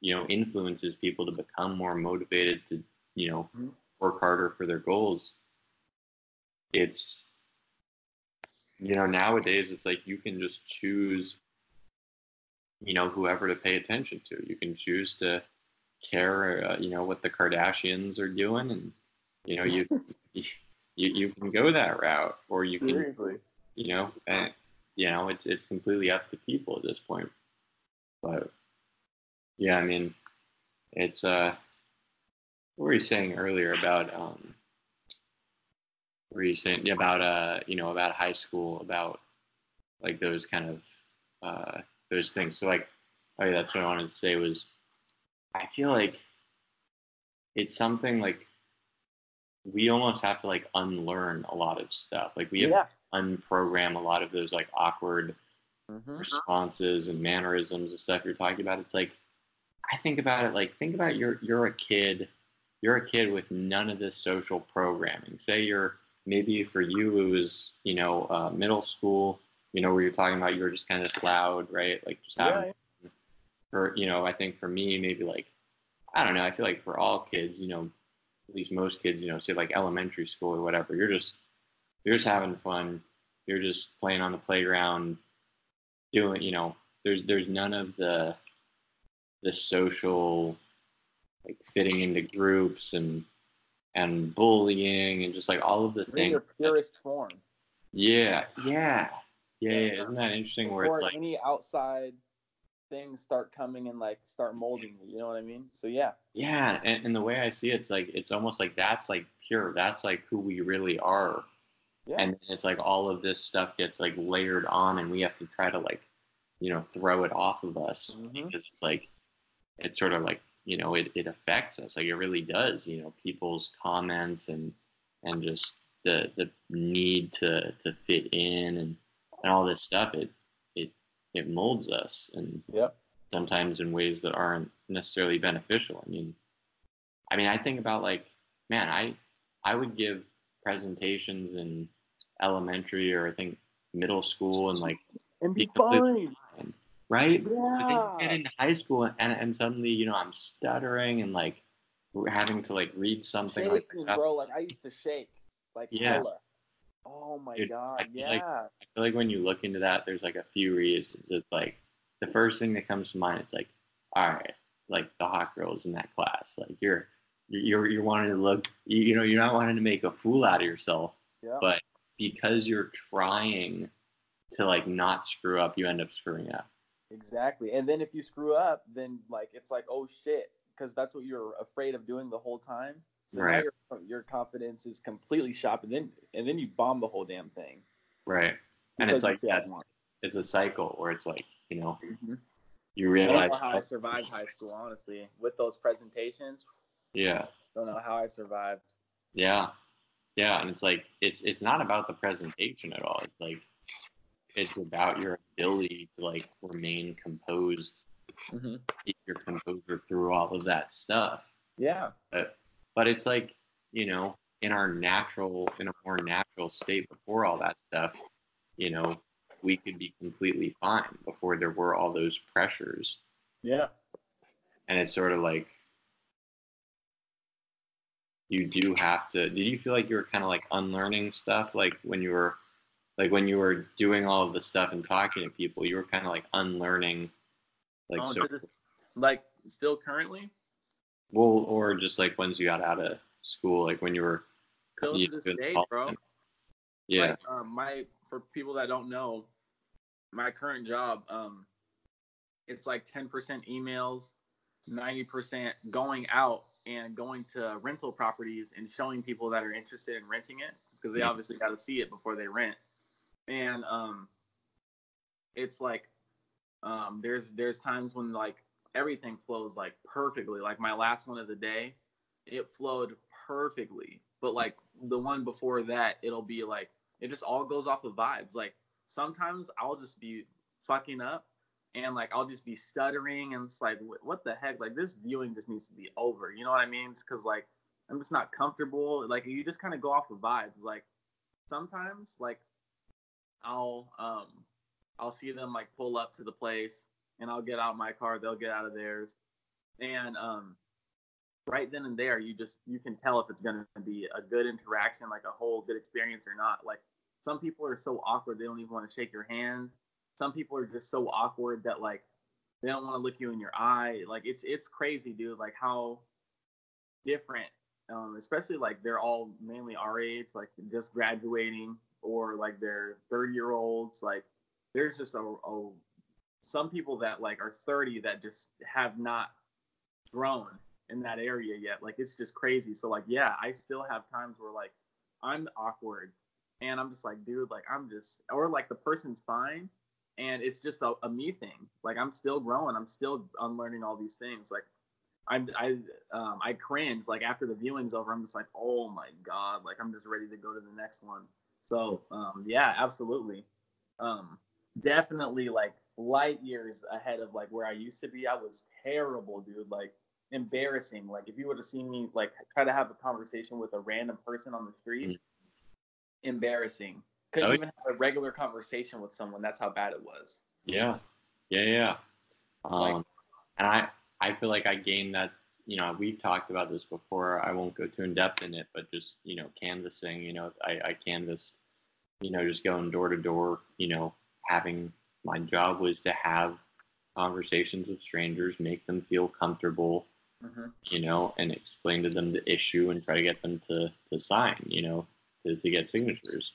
you know influences people to become more motivated to you know mm-hmm. work harder for their goals. It's you know nowadays it's like you can just choose you know whoever to pay attention to. You can choose to care uh, you know what the Kardashians are doing and you know you *laughs* you, you can go that route, or you can, Seriously. you know, and you know, it's it's completely up to people at this point. But yeah, I mean, it's uh, what were you saying earlier about um, what were you saying about uh, you know, about high school, about like those kind of uh, those things. So like, oh yeah, that's what I wanted to say was, I feel like it's something like we almost have to like unlearn a lot of stuff. Like we have Yeah. to unprogram a lot of those like awkward Mm-hmm. responses and mannerisms and stuff you're talking about. It's like I think about it like think about you're you're a kid, you're a kid with none of this social programming. Say you're maybe for you it was you know uh, middle school, you know where you're talking about you were just kind of loud, right? Like just having Yeah. for you know I think for me maybe like I don't know I feel like for all kids you know at least most kids you know say like elementary school or whatever you're just you're just having fun you're just playing on the playground doing you know there's there's none of the the social like fitting into groups and and bullying and just like all of the In things your purest form. yeah yeah yeah, Yeah. yeah. isn't that interesting where it's like any outside things start coming and like start molding you. You know what I mean? So yeah. Yeah, and, and the way I see it, it's like it's almost like that's like pure. That's like who we really are. Yeah. And it's like all of this stuff gets like layered on, and we have to try to like, you know, throw it off of us Mhm. because it's like, it's sort of like you know, it, it affects us. Like it really does. You know, people's comments and and just the the need to to fit in and and all this stuff. It it molds us and Yep. sometimes in ways that aren't necessarily beneficial. I mean, I mean, I think about like, man, I I would give presentations in elementary or I think middle school and like, And be fine. fine, right? Yeah. get into high school and and suddenly you know I'm stuttering and like having to like read something like Shaking, that. bro. Like I used to shake. Like Yeah. Oh my Dude, god. feel like- Yeah. I feel like when you look into that, there's like a few reasons. It's like the first thing that comes to mind. It's like, all right, like the hot girls in that class. Like you're you're you're wanting to look. You, you know, you're not wanting to make a fool out of yourself, yeah. but because you're trying to like not screw up, you end up screwing up. Exactly. And then if you screw up, then like it's like, oh shit, because that's what you're afraid of doing the whole time. So Right. now your your confidence is completely shot, and then and then you bomb the whole damn thing. Right. And it's like you failed that's once. it's a cycle where it's like you know Mhm. you I don't realize know how I survived high school, honestly. With those presentations, yeah don't know how I survived. Yeah. Yeah, and it's like it's it's not about the presentation at all. It's like it's about your ability to like remain composed, Mm-hmm. keep your composure through all of that stuff. Yeah. But it's like, you know, in our natural in a more natural state before all that stuff, you know, we could be completely fine before there were all those pressures. Yeah. And it's sort of like you do have to did you feel like you were kind of like unlearning stuff like when you were like when you were doing all of the stuff and talking to people you were kind of like unlearning like Oh, so this, like still currently, well or just like once you got out of school like when you were still you to this day, bro. yeah Like, um, my for people that don't know, my current job, um, it's like 10% emails, 90% going out and going to rental properties and showing people that are interested in renting it because they Mhm. obviously got to see it before they rent. And um, it's like um, there's there's times when like everything flows like perfectly. Like my last one of the day, it flowed perfectly. But like the one before that, it'll be like it just all goes off of vibes. Like sometimes I'll just be fucking up and like I'll just be stuttering and it's like wh- what the heck? Like this viewing just needs to be over. You know what I mean? It's cuz like I'm just not comfortable. Like you just kind of go off of vibes. Like sometimes like I'll um I'll see them like pull up to the place and I'll get out my car, they'll get out of theirs. And um right then and there you just you can tell if it's going to be a good interaction, like a whole good experience or not. Like some people are so awkward they don't even want to shake your hand. Some people are just so awkward that like they don't want to look you in your eye. Like it's it's crazy, dude, like how different um, especially like they're all mainly our age, like just graduating or like they're 30 year olds. Like there's just a, a some people that like are 30 that just have not grown in that area yet. Like it's just crazy. So like yeah, I still have times where like I'm awkward and I'm just like, dude, like I'm just or like the person's fine and it's just a, a me thing. Like I'm still growing. I'm still unlearning all these things. Like I'm I um I cringe like after the viewing's over. I'm just like, oh my god, like I'm just ready to go to the next one. So um yeah, absolutely. Um definitely like light years ahead of like where I used to be. I was terrible, dude. Like embarrassing. Like if you would have seen me like try to have a conversation with a random person on the street, mm-hmm. embarrassing. Couldn't oh, even have a regular conversation with someone. That's how bad it was. Yeah, yeah, yeah. Um, like, and I I feel like I gained that. You know, we've talked about this before. I won't go too in depth in it, but just you know, canvassing. You know, I, I canvassed. You know, just going door to door. You know, having my job was to have conversations with strangers, make them feel comfortable, mm-hmm. you know, and explain to them the issue and try to get them to, to sign, you know, to, to get signatures.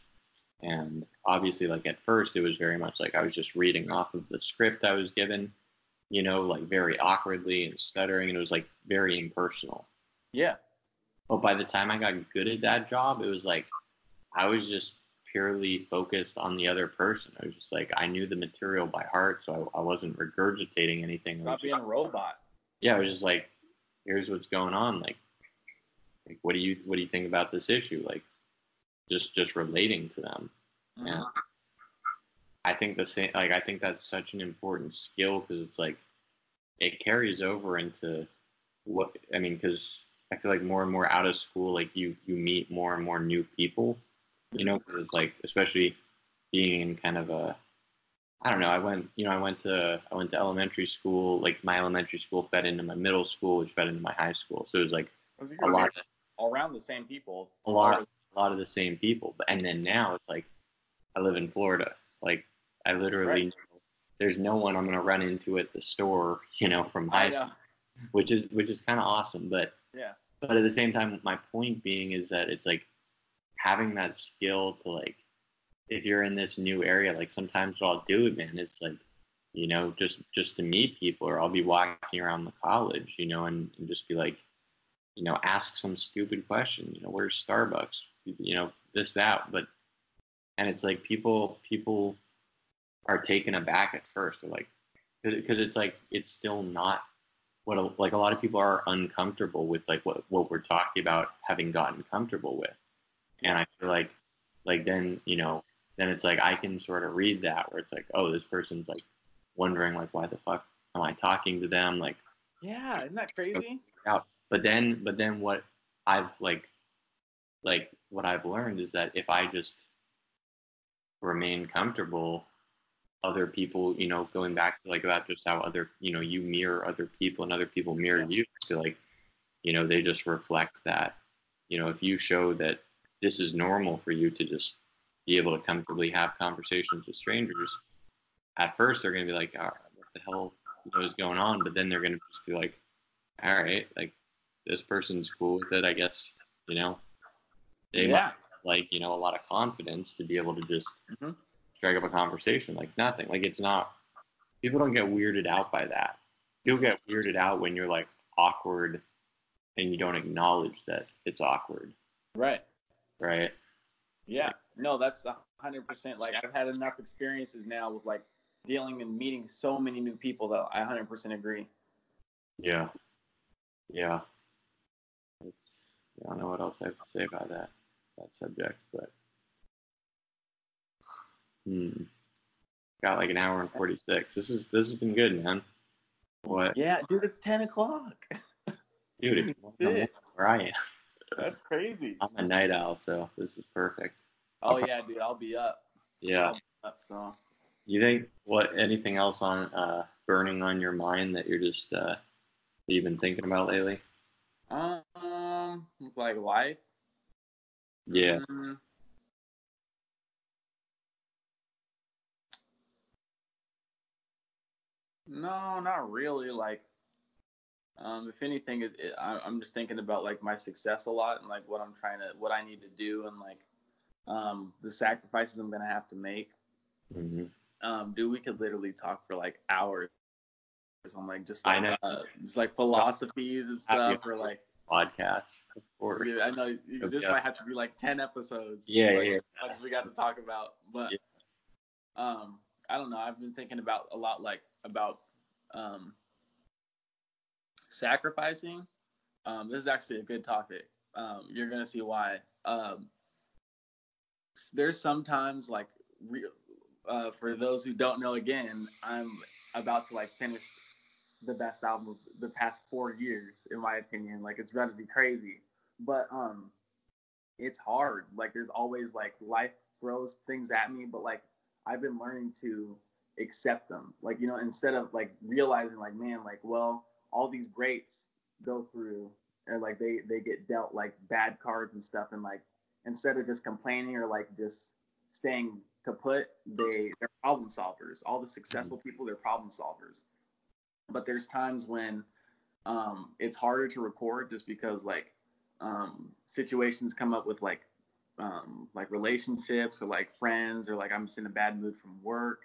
And obviously, like at first, it was very much like I was just reading off of the script I was given, you know, like very awkwardly and stuttering, and it was like very impersonal. Yeah. But by the time I got good at that job, it was like I was just purely focused on the other person. I was just like I knew the material by heart, so I, I wasn't regurgitating anything. Not being just, a robot. Yeah, I was just like, here's what's going on. Like, like what do you what do you think about this issue? Like, just just relating to them. Mm-hmm. And I think the same. Like, I think that's such an important skill because it's like it carries over into what I mean. Because I feel like more and more out of school, like you you meet more and more new people you know, because it's like, especially being in kind of a, I don't know, I went, you know, I went to, I went to elementary school, like my elementary school fed into my middle school, which fed into my high school. So it was like was a lot of, all around the same people. A lot, of, a lot of the same people. But And then now it's like, I live in Florida. Like I literally, right. there's no one I'm going to run into at the store, you know, from high school, which is, which is kind of awesome. But yeah, but at the same time, my point being is that it's like, having that skill to like if you're in this new area, like sometimes what I'll do, it, man, is like, you know, just just to meet people, or I'll be walking around the college, you know, and, and just be like, you know, ask some stupid question, you know, where's Starbucks, you know, this that, but, and it's like people people are taken aback at first, they're like, because it's like it's still not what a, like a lot of people are uncomfortable with like what what we're talking about having gotten comfortable with and I feel like, like then, you know, then it's like I can sort of read that where it's like, oh, this person's like wondering like, why the fuck am I talking to them? Like, yeah, isn't that *laughs* crazy? Out. But then, but then what I've like, like what I've learned is that if I just remain comfortable, other people, you know, going back to like about just how other, you know, you mirror other people and other people mirror yeah. you. I feel like, you know, they just reflect that. You know, if you show that this is normal for you to just be able to comfortably have conversations with strangers. At first, they're going to be like, what the hell is going on? But then they're going to just be like, all right, like this person's cool with it. I guess, you know, they yeah. like, you know, a lot of confidence to be able to just mm-hmm. strike up a conversation like nothing. Like it's not, people don't get weirded out by that. You'll get weirded out when you're like awkward and you don't acknowledge that it's awkward. Right right? Yeah, no, that's hundred percent. Like I've had enough experiences now with like dealing and meeting so many new people that I hundred percent agree. Yeah, yeah. It's I don't know what else I have to say about that that subject, but hmm. Got like an hour and forty six. This is this has been good, man. What? Yeah, dude, it's ten o'clock. dude, it's where I am. That's crazy. I'm a night owl, so this is perfect. Oh yeah, dude, I'll be up. Yeah. Be up, so. You think what? Anything else on uh, burning on your mind that you're just uh, you've been thinking about lately? Um, like life. Yeah. Um, no, not really. Like, Um, if anything, it, it, I, I'm just thinking about like my success a lot and like what I'm trying to, what I need to do, and like um, the sacrifices I'm gonna have to make. Mm-hmm. Um, dude, we could literally talk for like hours on like just like I know. Uh, just like philosophies and stuff, or like Podcasts. Or, Dude, I know you- this Yeah. might have to be like ten episodes. Yeah, like, yeah. Much we got to talk about, but Yeah. um, I don't know. I've been thinking about a lot, like about um, sacrificing. Um, this is actually a good topic. Um, you're gonna see why. Um, there's sometimes like re- uh, for those who don't know, again, I'm about to like finish the best album of the past four years, in my opinion. Like it's to be crazy, but um, it's hard. Like there's always like life throws things at me, but like I've been learning to accept them. Like you know, instead of like realizing like man, like well, all these greats go through or like they they get dealt like bad cards and stuff, and like instead of just complaining or like just staying to put, they they're problem solvers. All the successful people, they're problem solvers. But there's times when um, it's harder to record just because like um, situations come up with like um, like relationships or like friends or like I'm just in a bad mood from work,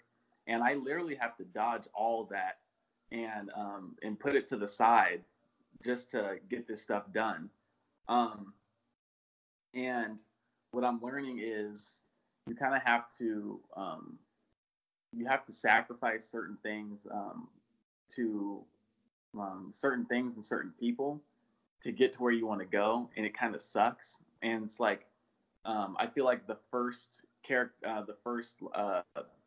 and I literally have to dodge all that and um, and put it to the side just to get this stuff done. Um, and what I'm learning is you kind of have to um, you have to sacrifice certain things um, to um, certain things and certain people to get to where you want to go, and it kind of sucks. And it's like um, I feel like the first character, uh, the first uh,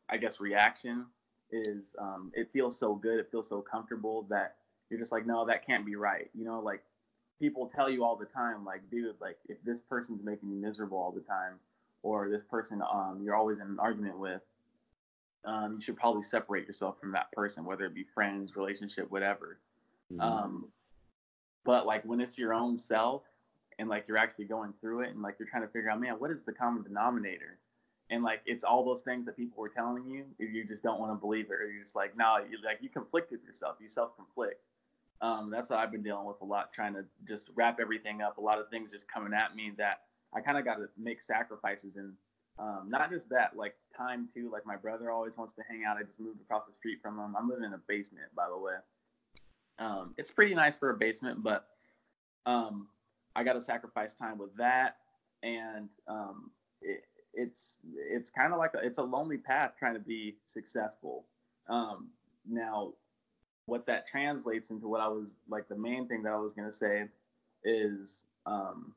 I guess reaction is um, it feels so good, it feels so comfortable that you're just like, no, that can't be right. You know, like people tell you all the time, like, dude, like if this person's making you miserable all the time, or this person um, you're always in an argument with, um, you should probably separate yourself from that person, whether it be friends, relationship, whatever. Mhm. Um, but like when it's your own self and like you're actually going through it and like you're trying to figure out, man, what is the common denominator? And like it's all those things that people were telling you, you just don't want to believe it, or you're just like, no, you like you conflict with yourself, you self conflict. Um, that's what I've been dealing with a lot, trying to just wrap everything up. A lot of things just coming at me that I kind of got to make sacrifices and um, not just that, like time too. Like my brother always wants to hang out. I just moved across the street from him. I'm living in a basement, by the way. Um, it's pretty nice for a basement, but um, I got to sacrifice time with that, and um, it, it's it's kind of like a, it's a lonely path trying to be successful. Um, now, what that translates into, what I was like, the main thing that I was gonna say is um,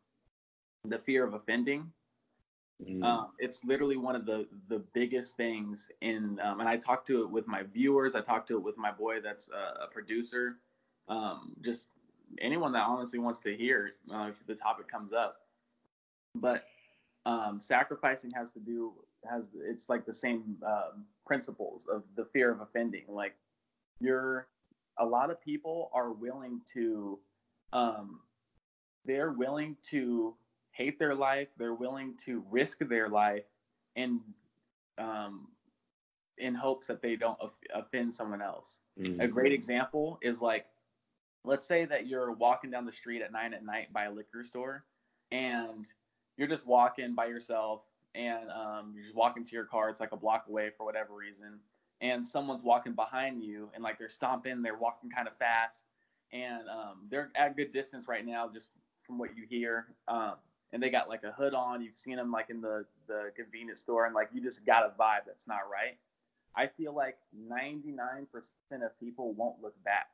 the fear of offending. Mhm. Um, it's literally one of the the biggest things in, um, and I talk to it with my viewers. I talk to it with my boy that's a, a producer. Um, just anyone that honestly wants to hear uh, if the topic comes up. But um, sacrificing has to do has it's like the same um, principles of the fear of offending. Like you're a lot of people are willing to um, they're willing to hate their life. They're willing to risk their life and um, in hopes that they don't off- offend someone else. Mhm. A great example is like, let's say that you're walking down the street at nine at night by a liquor store, and you're just walking by yourself, and um, you're just walking to your car. It's like a block away for whatever reason, and someone's walking behind you, and like they're stomping, they're walking kind of fast, and um, they're at good distance right now, just from what you hear. Um, and they got like a hood on. You've seen them like in the the convenience store, and like you just got a vibe that's not right. I feel like 99% of people won't look back.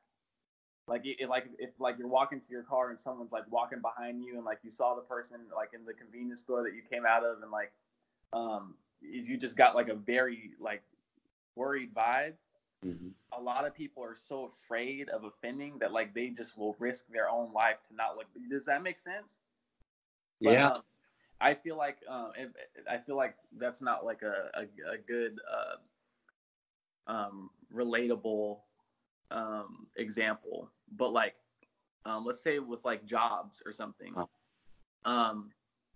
Like it, like if like you're walking to your car and someone's like walking behind you and like you saw the person like in the convenience store that you came out of and like um if you just got like a very like worried vibe, Mhm. a lot of people are so afraid of offending that like they just will risk their own life to not look. Does that make sense? But, Yeah. um, I feel like um, if, I feel like that's not like a a, a good uh, um, relatable um, example. But like, um, let's say with like jobs or something, um,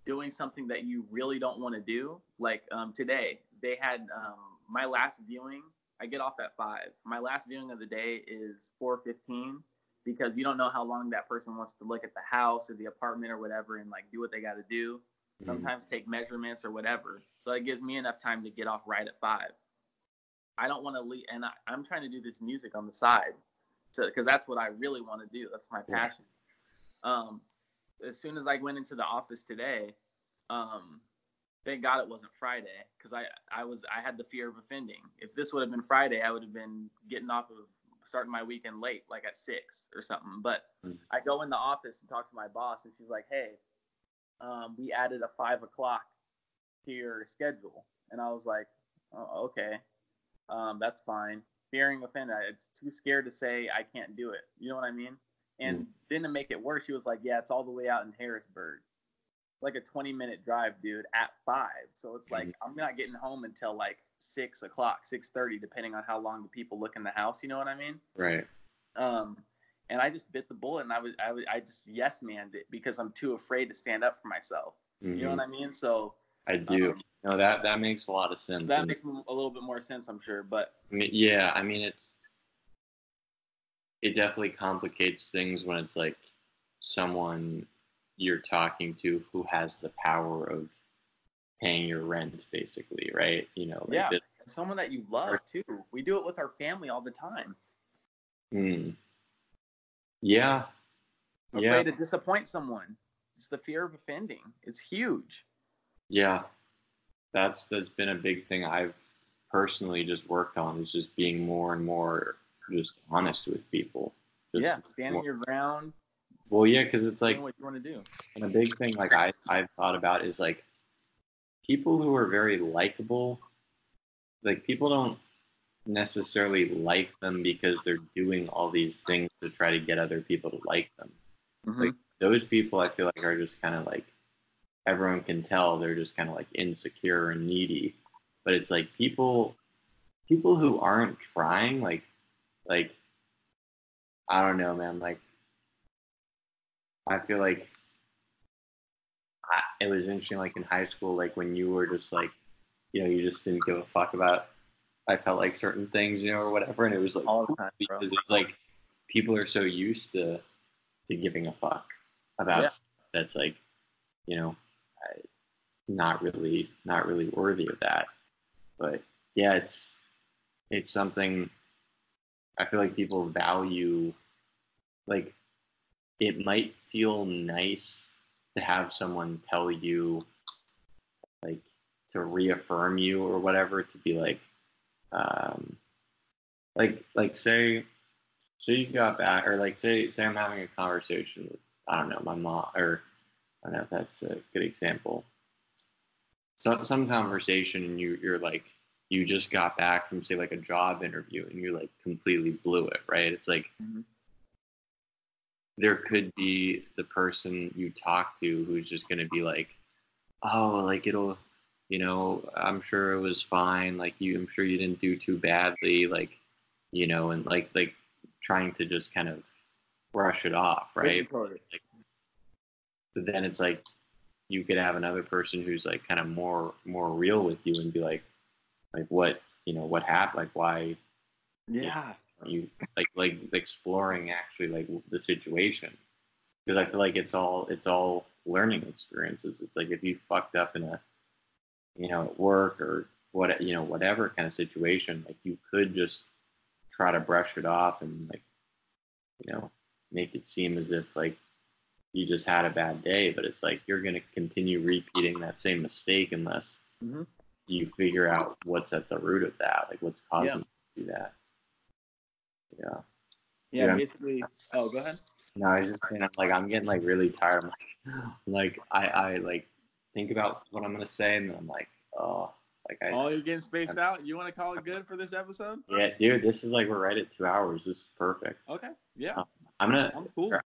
doing something that you really don't want to do. Like um, today, they had um, my last viewing. I get off at five. My last viewing of the day is four fifteen because you don't know how long that person wants to look at the house or the apartment or whatever and like do what they got to do. Mhm. Sometimes take measurements or whatever. So it gives me enough time to get off right at five. I don't want to leave, and I, I'm trying to do this music on the side, so because that's what I really want to do. That's my Yeah. passion. Um, as soon as I went into the office today, um, thank God it wasn't Friday because I I was I had the fear of offending. If this would have been Friday, I would have been getting off of starting my weekend late, like at six or something. But Mm. I go in the office and talk to my boss, and she's like, "Hey, um, we added a five o'clock to your schedule," and I was like, oh, "Okay, um, that's fine." Fearing offending, I- it's too scared to say I can't do it. You know what I mean? And then to make it worse, she was like, "Yeah, it's all the way out in Harrisburg." like a 20 minute drive, dude, at five. So it's like I'm not getting home until like six o'clock, six thirty, depending on how long the people look in the house. You know what I mean? Right. Um, and I just bit the bullet, and I was, I was, I just yes manned it because I'm too afraid to stand up for myself. You know Mhm. what I mean? So I do. um, no, that that makes a lot of sense. that And- makes a little bit more sense, I'm sure. But I mean, yeah, I mean it's it definitely complicates things when it's like someone you're talking to who has the power of paying your rent, basically, right? You know, like yeah, this- someone that you love too. We do it with our family all the time. hmm. yeah, Yeah. afraid to disappoint someone. It's the fear of offending. It's huge. Yeah. That's that's been a big thing I've personally just worked on is just being more and more just honest with people. Just yeah, standing more- your ground, Well, yeah, because it's like what you want to do. And a big thing like I I've thought about is like people who are very likable. Like people don't necessarily like them because they're doing all these things to try to get other people to like them. Mhm. Like those people I feel like are just kind of like everyone can tell they're just kind of like insecure and needy. But it's like people people who aren't trying like like I don't know, man, like I feel like I, it was interesting, like in high school, like when you were just like, you know, you just didn't give a fuck about. I felt like certain things, you know, or whatever, and it was like all the time, bro. because it's like people are so used to to giving a fuck about Yeah. that's like, you know, not really not really worthy of that. But yeah, it's it's something I feel like people value. Like, it might feel nice to have someone tell you, like, to reaffirm you or whatever, to be like, um, like, like say, say you got back, or like say, say I'm having a conversation with, I don't know, my mom, or I don't know if that's a good example. Some some conversation, and you you're like, you just got back from say like a job interview, and you like completely blew it, right? It's like Mhm. there could be the person you talk to who's just going to be like, oh, like it'll, you know, I'm sure it was fine. Like you, I'm sure you didn't do too badly. Like, you know, and like like trying to just kind of brush it off, right? It. But then it's like you could have another person who's like kind of more more real with you and be like, like what you know what happened, like why Yeah. you like like exploring actually like the situation because I feel like it's all it's all learning experiences. It's like if you fucked up in a you know at work or what you know whatever kind of situation, like you could just try to brush it off and like you know make it seem as if like you just had a bad day, but it's like you're gonna continue repeating that same mistake unless Mhm. you figure out what's at the root of that, like what's causing Yeah. you to do that. Yeah. Yeah, Yeah. basically. Oh, go ahead. No, I was just saying, I'm like, I'm getting like really tired. I'm like, *laughs* like I, I like think about what I'm gonna say, and then I'm like, oh, like I, Oh, you're getting spaced out. You want to call it good for this episode? yeah, dude, this is like we're right at two hours. This is perfect. Okay. Yeah. I'm gonna, I'm cool.